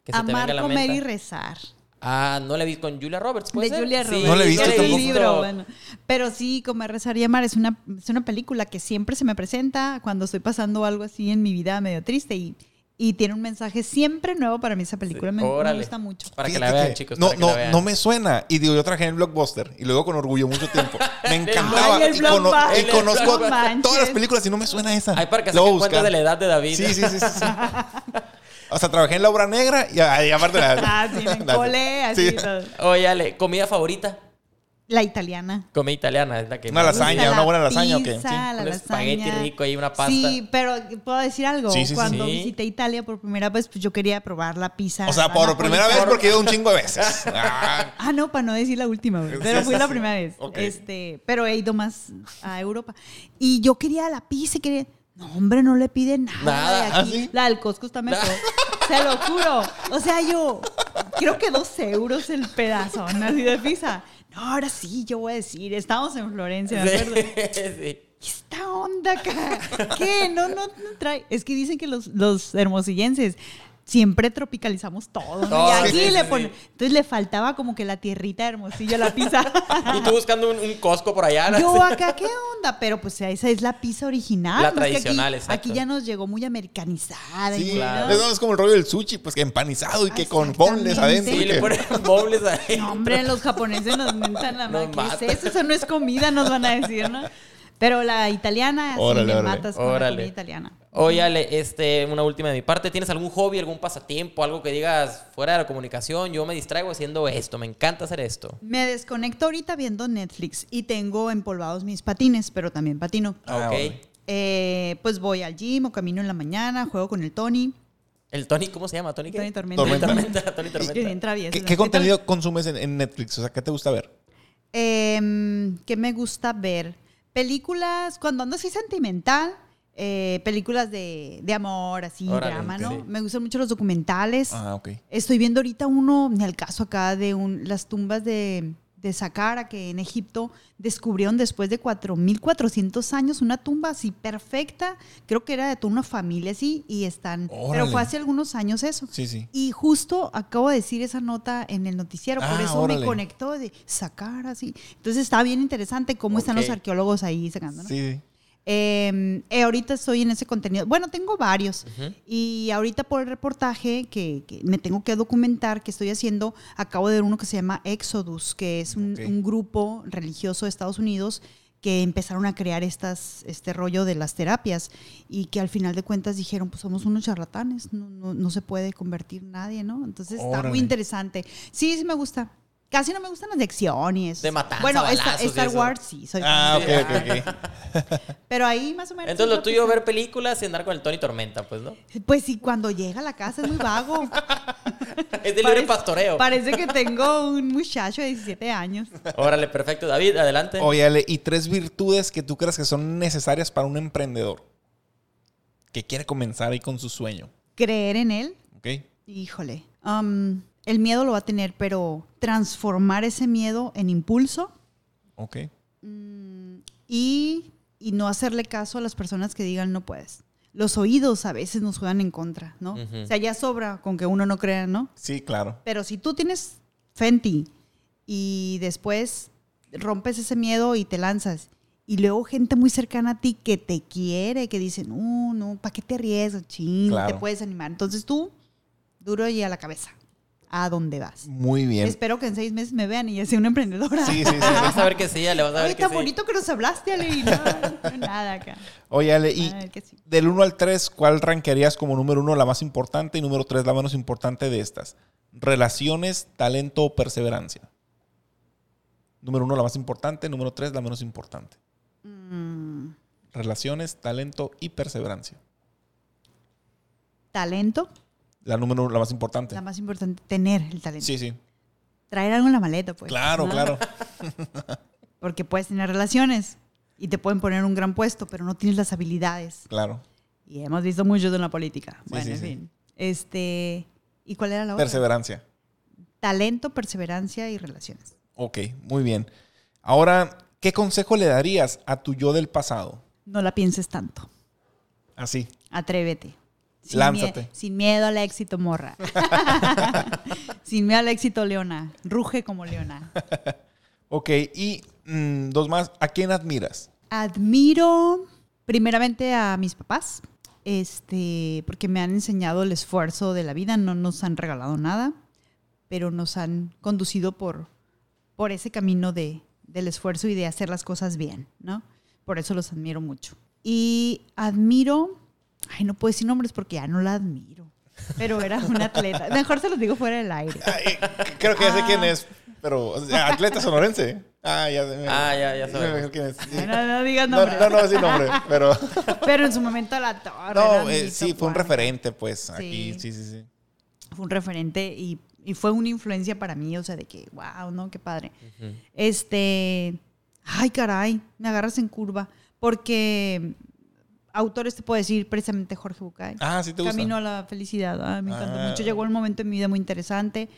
Que Amar, comer y rezar. Ah, no la vi con Julia Roberts, ¿puede De ser? Julia Sí, Roberts. No la he visto tampoco. libro, bueno. Pero sí, Comer, Rezar y Amar es una, es una película que siempre se me presenta cuando estoy pasando algo así en mi vida medio triste y, y tiene un mensaje siempre nuevo para mí esa película. Me, gusta mucho. Para que la vean, que chicos. No, para que no, la vean. no me suena. Y digo, yo trabajé en el Blockbuster y luego con orgullo mucho tiempo. Me encantaba. Ay, y, cono- Blockbuster. y conozco todas las películas y no me suena esa. Ay, para que se cuenta de la edad de David. Sí, sí, sí, sí. sí. O sea, trabajé en la obra negra y, y aparte la. Ah, sí, me la- colé así Sí. todo. Oye, Ale, ¿comida favorita? La italiana. Comida italiana es la que Una lasaña, La una buena lasaña, ¿o qué? pizza, Sí. la Un espagueti rico y una pasta. Sí, pero ¿puedo decir algo? Sí, sí. Cuando Sí. visité Italia por primera vez, pues yo quería probar la pizza. O sea, la por primera vez porque he ido un chingo de veces. Ah, Ah, no, para no decir la última, güey. Pero fui la primera vez. Ok. Este, pero he ido más a Europa. Y yo quería la pizza, y quería. No, hombre, no le piden nada. Nada. de aquí. ¿Ah, sí? La del Costco está mejor. Se lo juro. O sea, yo creo que dos euros el pedazón así de pizza. No, ahora sí, yo voy a decir. Estábamos en Florencia, ¿me acuerdo? Sí. esta onda acá? ¿Qué? No, no, no trae. Es que dicen que los, los hermosillenses siempre tropicalizamos todo. ¿no? Todo, y aquí sí, le sí. ponen. Entonces le faltaba como que la tierrita de hermosillo a la pizza. Y tú buscando un, un Costco por allá. ¿no? Yo acá, ¿qué onda? Pero pues esa es la pizza original. La Más que aquí- tradicional, aquí, exacto. ya nos llegó muy americanizada. y sí, muy, claro. ¿no? es, es como el rollo del sushi, pues que empanizado y que con bonles adentro. Sí, y le ponen bowls ahí. No, hombre, los japoneses nos mentan la madre. ¿Qué es eso? Eso no es comida, nos van a decir, ¿no? Pero la italiana, Órale, sí me órale. matas con la comida italiana. Oye, Ale, este, una última de mi parte. ¿Tienes algún hobby, algún pasatiempo, algo que digas fuera de la comunicación? Yo me distraigo haciendo esto, me encanta hacer esto. Me desconecto ahorita viendo Netflix y tengo empolvados mis patines, pero también patino. Ah, ok. Eh, pues voy al gym o camino en la mañana, juego con el Tony. El Tony, ¿cómo se llama? ¿Tony qué? Tony Tormenta. Tony Tormenta. Tormenta. Tony Tormenta. ¿Qué, qué contenido consumes en, en Netflix? O sea, ¿qué te gusta ver? Em, ¿Qué me gusta ver? Películas, cuando ando así sentimental, eh, películas de, de amor, así, Órale, drama. ¿no? Sí. Me gustan mucho los documentales. Ah, ok. Estoy viendo ahorita uno, ni al caso acá, de un, las tumbas de, de Saqqara, que en Egipto descubrieron después de 4.400 años una tumba así perfecta. Creo que era de toda una familia así, y están... Pero fue hace algunos años eso. Sí, sí. Y justo acabo de decir esa nota en el noticiero, por Ah, eso órale. me conectó de sacar así. Entonces está bien interesante cómo están los arqueólogos ahí sacando. ¿no? Sí, sí. Eh, eh, ahorita estoy en ese contenido. Bueno, tengo varios. Y ahorita por el reportaje que, que me tengo que documentar, que estoy haciendo, acabo de ver uno que se llama Exodus, que es un, Ok. un grupo religioso de Estados Unidos que empezaron a crear estas, este rollo de las terapias y que al final de cuentas dijeron, pues somos unos charlatanes, no, no, no se puede convertir nadie, ¿no? Entonces está Órale. muy interesante. Sí, sí me gusta. Casi no me gustan las de acción y eso. De matanza, Bueno, Star- balazos y Star eso. Wars sí, soy Ah, ok, ok, ok. Pero ahí más o menos. Entonces es lo que tuyo sé. ver películas y andar con el Tony Tormenta, pues, ¿no? Pues sí, cuando llega a la casa es muy vago. Es de libre Parece- pastoreo. Parece que tengo un muchacho de 17 años. Órale, perfecto. David, adelante. Oye, Ale, ¿y tres virtudes que tú crees que son necesarias para un emprendedor que quiere comenzar ahí con su sueño? Creer en él, ¿Ok? híjole. um, el miedo lo va a tener, pero transformar ese miedo en impulso Ok. y, y no hacerle caso a las personas que digan no puedes. Los oídos a veces nos juegan en contra, ¿no? O sea, ya sobra con que uno no crea, ¿no? Sí, claro. Pero si tú tienes fe en ti y después rompes ese miedo y te lanzas, y luego gente muy cercana a ti que te quiere, que dice, no, no, ¿para qué te arriesgas? Ching, Claro. te puedes animar. Entonces tú, duro y a la cabeza, a dónde vas. Muy bien. Espero que en seis meses me vean y ya sea una emprendedora. Sí, sí, sí. Vas a ver que sí, Ale, vas a ver Ay, que tan sí. bonito que nos hablaste, Ale. y No, no, nada acá. Oye, Ale, y sí. del 1 al 3, ¿cuál rankearías como número 1 la más importante y número 3 la menos importante de estas? Relaciones, talento o perseverancia. Número 1 la más importante, número 3 la menos importante. Mm, Relaciones, talento y perseverancia. talento, La número la más importante. la más importante, tener el talento. Sí, sí. Traer algo en la maleta, pues. Claro, ¿no? claro. Porque puedes tener relaciones y te pueden poner un gran puesto, pero no tienes las habilidades. Claro. Y hemos visto mucho en la política. Sí, bueno, sí, en sí. fin. Este, ¿y cuál era la otra? Perseverancia. Talento, perseverancia y relaciones. Ok, muy bien. Ahora, ¿qué consejo le darías a tu yo del pasado? No la pienses tanto. Así. Atrévete. Sin Lánzate. mie- sin miedo al éxito, morra. sin miedo al éxito, Leona. Ruge como Leona. Ok, y mm, dos más. ¿A quién admiras? Admiro primeramente a mis papás, este, porque me han enseñado el esfuerzo de la vida, no nos han regalado nada, pero nos han conducido por, por ese camino de, del esfuerzo y de hacer las cosas bien, ¿no? Por eso los admiro mucho. Y admiro, ay, no puedo decir nombres porque ya no la admiro, pero era un atleta. Mejor se los digo fuera del aire. Ay, creo que ya sé quién es, pero o sea, atleta sonorense. Ah, ya sé. Ah, ya, ya quién es. Sí. No, no digas No, nombre. no, no, sí nombre, pero... Pero en su momento la torre. No, eh, sí, fue un referente, pues, aquí, Sí. sí, sí, sí. Fue un referente y, y fue una influencia para mí, o sea, de que, wow, ¿no? Qué padre. Este, ay, caray, me agarras en curva, porque autores te puedo decir precisamente Jorge Bucay. Ah, sí te gusta. Camino a la felicidad, ah, me encantó Ah. mucho. Llegó un momento en mi vida muy interesante.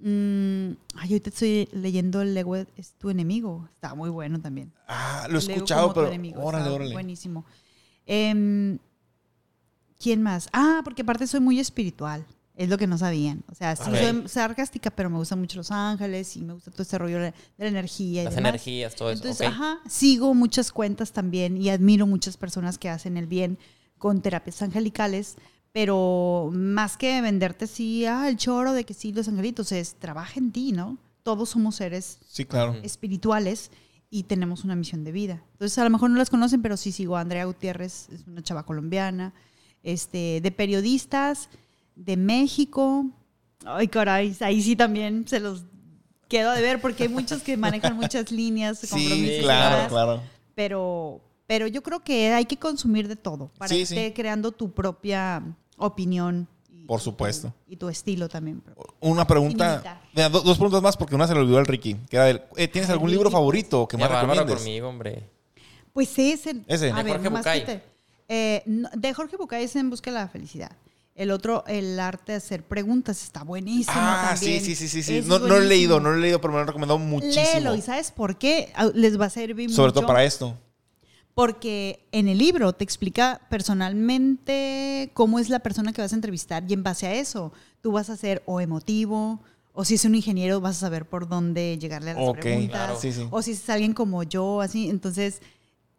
Mm, ay, ahorita estoy leyendo El ego es tu enemigo. Está muy bueno también. Ah, lo he escuchado, pero... enemigo, Órale, órale. Buenísimo. Em, ¿Quién más? Ah, porque aparte soy muy espiritual. Es lo que no sabían. O sea, sí Ok. soy sarcástica, pero me gustan mucho los ángeles y me gusta todo este rollo de la energía. y Las demás. energías, todo eso. Entonces, ajá, sigo muchas cuentas también y admiro muchas personas que hacen el bien con terapias angelicales, pero más que venderte así, ah, el choro de que sí, los angelitos, es trabaja en ti, ¿no? Todos somos seres Sí, claro. espirituales y tenemos una misión de vida. Entonces, a lo mejor no las conocen, pero sí sigo a Andrea Gutiérrez, es una chava colombiana, este, de periodistas de México. Ay, caray, ahí sí también se los quedo de ver porque hay muchos que manejan muchas líneas Sí, compromisos y claro, demás, claro. Pero, pero yo creo que hay que consumir de todo para Sí, que sí. esté creando tu propia opinión y, Por supuesto. y tu estilo también. Una pregunta... Mira, do- dos preguntas más porque una se le olvidó al Ricky. Que era del- eh, ¿Tienes algún libro favorito que más recomiendes? conmigo, hombre. Pues ese. Ese. A De ver, Jorge Bucay. te- eh, no, de Jorge Bucay es En Busca de la Felicidad. El otro, El Arte de Hacer Preguntas, está buenísimo Ah, también. sí, sí, sí, sí. No, no lo he leído, no lo he leído, pero me lo han recomendado muchísimo. Léelo, ¿y sabes por qué? Ah, Les va a servir Sobre mucho. todo para esto. Porque en el libro te explica personalmente cómo es la persona que vas a entrevistar y en base a eso tú vas a ser o emotivo o si es un ingeniero vas a saber por dónde llegarle a las Ok, preguntas claro. Sí, sí. o si es alguien como yo así entonces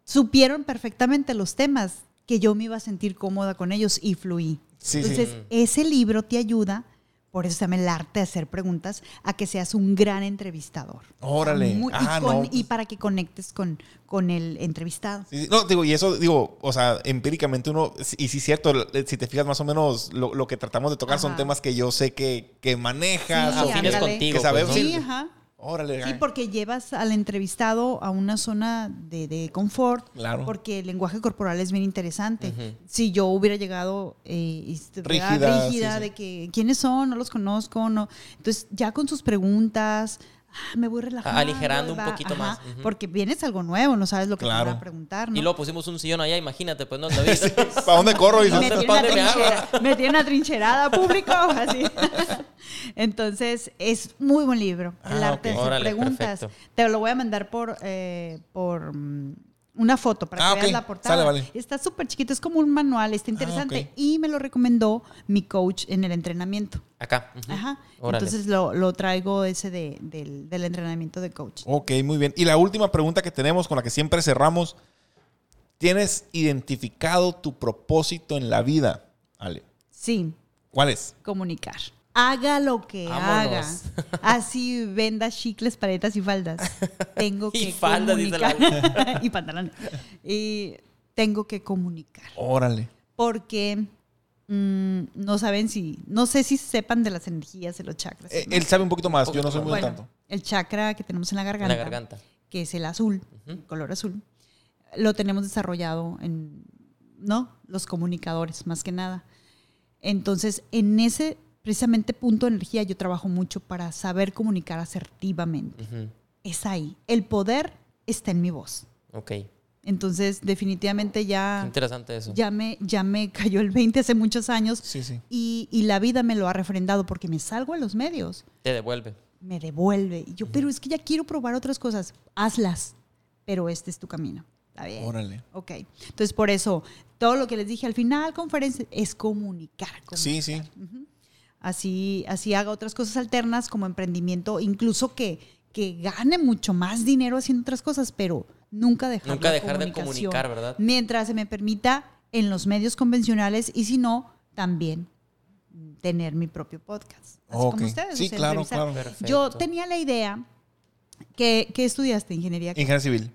supieron perfectamente los temas que yo me iba a sentir cómoda con ellos y fluí Sí, sí. entonces ese libro te ayuda por eso se llama el arte de hacer preguntas, a que seas un gran entrevistador. Órale. Muy- y, Ah, con- no, y para que conectes con, con el entrevistado. Sí, sí. No, digo, y eso, digo, o sea, empíricamente uno, y sí es cierto, eh, si te fijas más o menos, lo, lo que tratamos de tocar son temas que yo sé que, que manejas. Sí, o Afines contigo. Que sabemos- pues, ¿no? Sí, ajá. Órale. Sí, porque llevas al entrevistado a una zona de, de confort, Claro. porque el lenguaje corporal es bien interesante. Si yo hubiera llegado eh, Rígida, rígida, sí, sí. de que quiénes son, no los conozco, no. Entonces, ya con sus preguntas, ah, me voy relajando. aligerando un poquito más. Porque vienes algo nuevo, no sabes lo que te Claro. van a preguntar, ¿no? Y luego pusimos un sillón allá, imagínate, pues no, David. ¿Para dónde corro? Y me ¿Dónde- tiene me me tiene una trincherada público, así. Entonces, es muy buen libro. El Ah, arte de ok. hacer Órale, preguntas. perfecto. Te lo voy a mandar por, eh, por mm, una foto para Ah, que veas la portada. Sale, vale. Está súper chiquito, es como un manual, está interesante. ok. Y me lo recomendó mi coach en el entrenamiento. Acá. Ajá. Órale. Entonces lo, lo traigo ese de- del, del entrenamiento de coach. Ok, muy bien. Y la última pregunta que tenemos, con la que siempre cerramos. ¿Tienes identificado tu propósito en la vida, Ale? Sí, ¿Cuál es? comunicar. Haga lo que haga. Así venda chicles, paletas y faldas. Tengo Y que faldas, dice la comunicar. y pantalones. Y tengo que comunicar. Órale. Porque mm, no saben si, no sé si sepan de las energías de los chakras. Eh, él sabe un poquito más, yo no soy muy bueno, tanto. el chakra que tenemos en la En garganta, la garganta. que es el azul, el color azul, lo tenemos desarrollado en, ¿no? Los comunicadores, más que nada. Entonces, en ese precisamente punto de energía yo trabajo mucho para saber comunicar asertivamente. Es ahí. El poder está en mi voz. Ok. Entonces, definitivamente Qué ya, interesante eso. ya, me, ya me cayó el 20 hace muchos años Sí, sí. y, y la vida me lo ha refrendado porque me salgo a los medios, Te devuelve. me devuelve. Y yo, pero es que ya quiero probar otras cosas. Hazlas, pero este es tu camino. Está bien. Órale. Ok. Entonces, por eso, todo lo que les dije al final, conferencia, es comunicar. Sí, sí. Así, así haga otras cosas alternas como emprendimiento, incluso que, que gane mucho más dinero haciendo otras cosas, pero nunca dejar Nunca dejar de comunicar, ¿verdad? Mientras se me permita en los medios convencionales y si no, también tener mi propio podcast. Así como ustedes. Sí, claro, claro. Perfecto. Yo tenía la idea que, que estudiaste ingeniería. Ingeniero civil.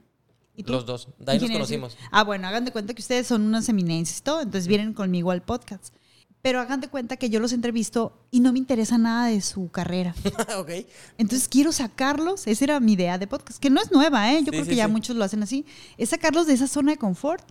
¿Y tú? Los dos. De ahí nos Ingeniería civil. conocimos. Ah, bueno, hagan de cuenta que ustedes son unas eminencias y todo, entonces vienen conmigo al podcast. Pero hagan de cuenta que yo los entrevisto y no me interesa nada de su carrera. ok. Entonces quiero sacarlos, esa era mi idea de podcast, que no es nueva, ¿eh? yo Sí, creo sí, que ya sí. muchos lo hacen así, es sacarlos de esa zona de confort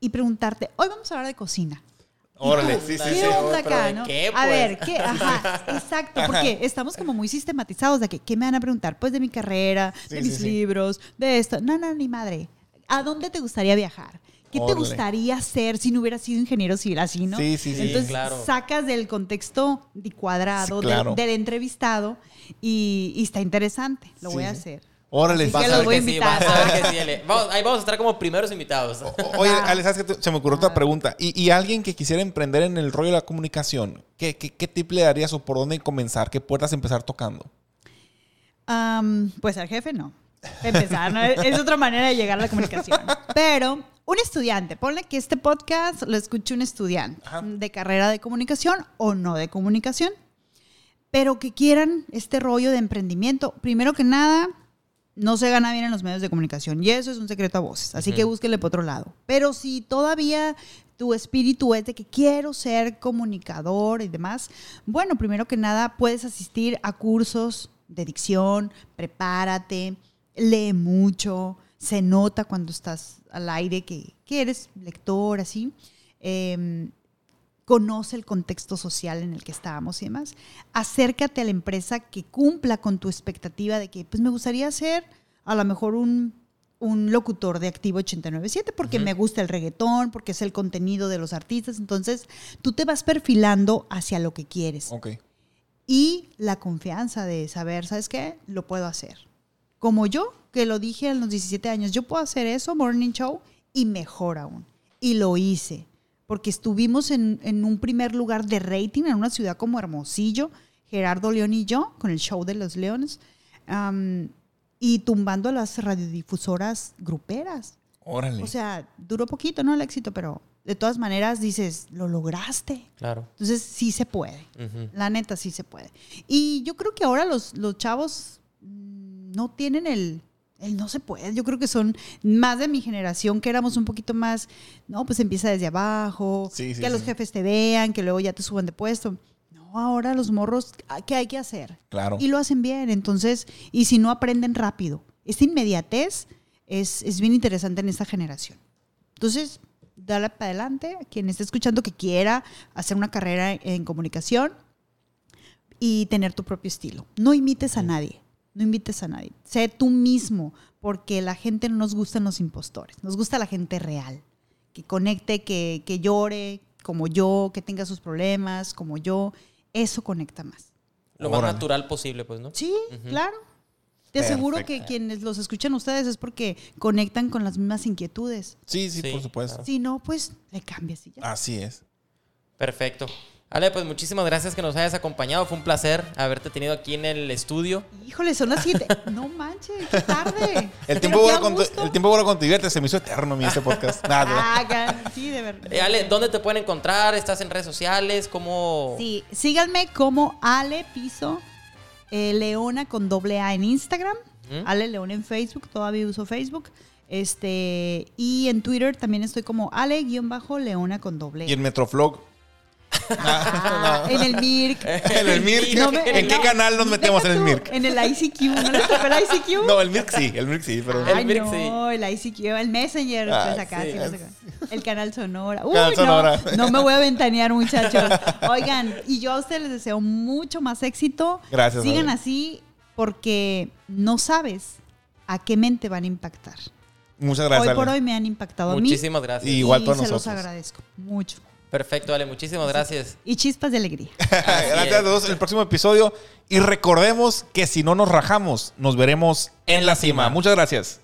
y preguntarte, hoy vamos a hablar de cocina. Órale, sí, sí, ¿Qué sí. acá, ¿de no? qué, A pues? ver, ¿qué? Ajá, exacto, porque estamos como muy sistematizados de que, ¿qué me van a preguntar? Pues de mi carrera, de mis libros, de esto. No, no, ni madre. ¿A dónde te gustaría viajar? ¿Qué te gustaría hacer si no hubieras sido ingeniero civil así, no? Sí, sí, sí. Entonces claro. sacas del contexto de cuadrado Sí, del- entrevistado y, y está interesante. Lo voy a hacer. Órale. Vas que a ver que sí, vas a ver que sí, Ale. Vamos, ahí vamos a estar como primeros invitados. O- Oye, Ale, ¿sabes qué? Se me ocurrió otra pregunta. ¿Y, y alguien que quisiera emprender en el rollo de la comunicación, ¿qué, qué, qué tip le darías o por dónde comenzar? ¿Qué puertas empezar tocando? Pues al jefe no. Empezar, ¿no? Es otra manera de llegar a la comunicación. Pero un estudiante, ponle que este podcast lo escuche un estudiante de carrera de comunicación o no de comunicación, pero que quieran este rollo de emprendimiento. Primero que nada, no se gana bien en los medios de comunicación y eso es un secreto a voces, así que búsquele por otro lado. Pero si todavía tu espíritu es de que quiero ser comunicador y demás, bueno, primero que nada puedes asistir a cursos de dicción, prepárate, lee mucho, se nota cuando estás al aire que, que eres lector, así. Em, conoce el contexto social en el que estábamos y demás. Acércate a la empresa que cumpla con tu expectativa de que, pues me gustaría ser a lo mejor un, un locutor de Activo 897 porque me gusta el reggaetón, porque es el contenido de los artistas. Entonces, tú te vas perfilando hacia lo que quieres. Ok. Y la confianza de saber, ¿sabes qué? Lo puedo hacer. Como yo, que lo dije a los 17 años, yo puedo hacer eso, Morning Show, y mejor aún. Y lo hice, porque estuvimos en, en un primer lugar de rating en una ciudad como Hermosillo, Gerardo León y yo, con el show de los leones, am, y tumbando las radiodifusoras gruperas. Órale. O sea, duró poquito, ¿no? El éxito, pero de todas maneras dices, lo lograste. Claro. Entonces sí se puede. Ujú. La neta sí se puede. Y yo creo que ahora los, los chavos no tienen el, el no se puede. Yo creo que son más de mi generación que éramos un poquito más, no, pues empieza desde abajo, Sí, sí, que los jefes te vean, que luego ya te suban de puesto. No, ahora los morros, ah, ¿qué hay que hacer? Claro. Y lo hacen bien. Entonces, y si no aprenden rápido. Esta inmediatez es, es bien interesante en esta generación. Entonces, dale para adelante. Quien esté escuchando que quiera hacer una carrera en comunicación y tener tu propio estilo. No imites a nadie. No imites a nadie. Sé tú mismo, porque la gente no nos gustan los impostores. Nos gusta la gente real. Que conecte, que, que llore como yo, que tenga sus problemas como yo. Eso conecta más. Lo más Órale. natural posible, pues, ¿no? Sí, claro. Te aseguro que quienes los escuchan ustedes es porque conectan con las mismas inquietudes. Sí, sí, Sí, por supuesto. claro. Si no, pues le cambias y ya. Así es. Perfecto. Ale, pues muchísimas gracias que nos hayas acompañado. Fue un placer haberte tenido aquí en el estudio. Híjole, son las siete. no manches, qué tarde. El tiempo, a con, gusto. el tiempo ahora con tu divierte se me hizo eterno a mí este podcast. Nada. Ah, sí, de verdad. Eh, Ale, ¿dónde te pueden encontrar? ¿Estás en redes sociales? ¿Cómo? Sí, síganme como Ale Piso eh, Leona con doble A en Instagram. Ujú. Ale León en Facebook, todavía uso Facebook. Este, y en Twitter también estoy como Ale-Leona con doble Y el Metroflog. Ah, en el MIRC. En el MIRC. No me- ¿En qué canal nos metemos en el MIRC? En el ICQ. ¿No les tocó el ICQ? No, el MIRC sí, el MIRC sí, pero. El Mirk, no, el ICQ, el Messenger, Ah, pues acá, sí, sí, el canal Sonora. Uy, Canal no, Sonora. no me voy a ventanear, muchachos. Oigan, y yo a ustedes les deseo mucho más éxito. Gracias, Sigan así porque no sabes a qué mente van a impactar. Muchas gracias. hoy por Ale. hoy me han impactado a mí. Muchísimas gracias. Y- Igual y para se los nosotros. agradezco mucho. Perfecto, Ale. Muchísimas gracias. Y chispas de alegría. Gracias a todos en el próximo episodio. Y recordemos que si no nos rajamos, nos veremos en la cima. Muchas gracias.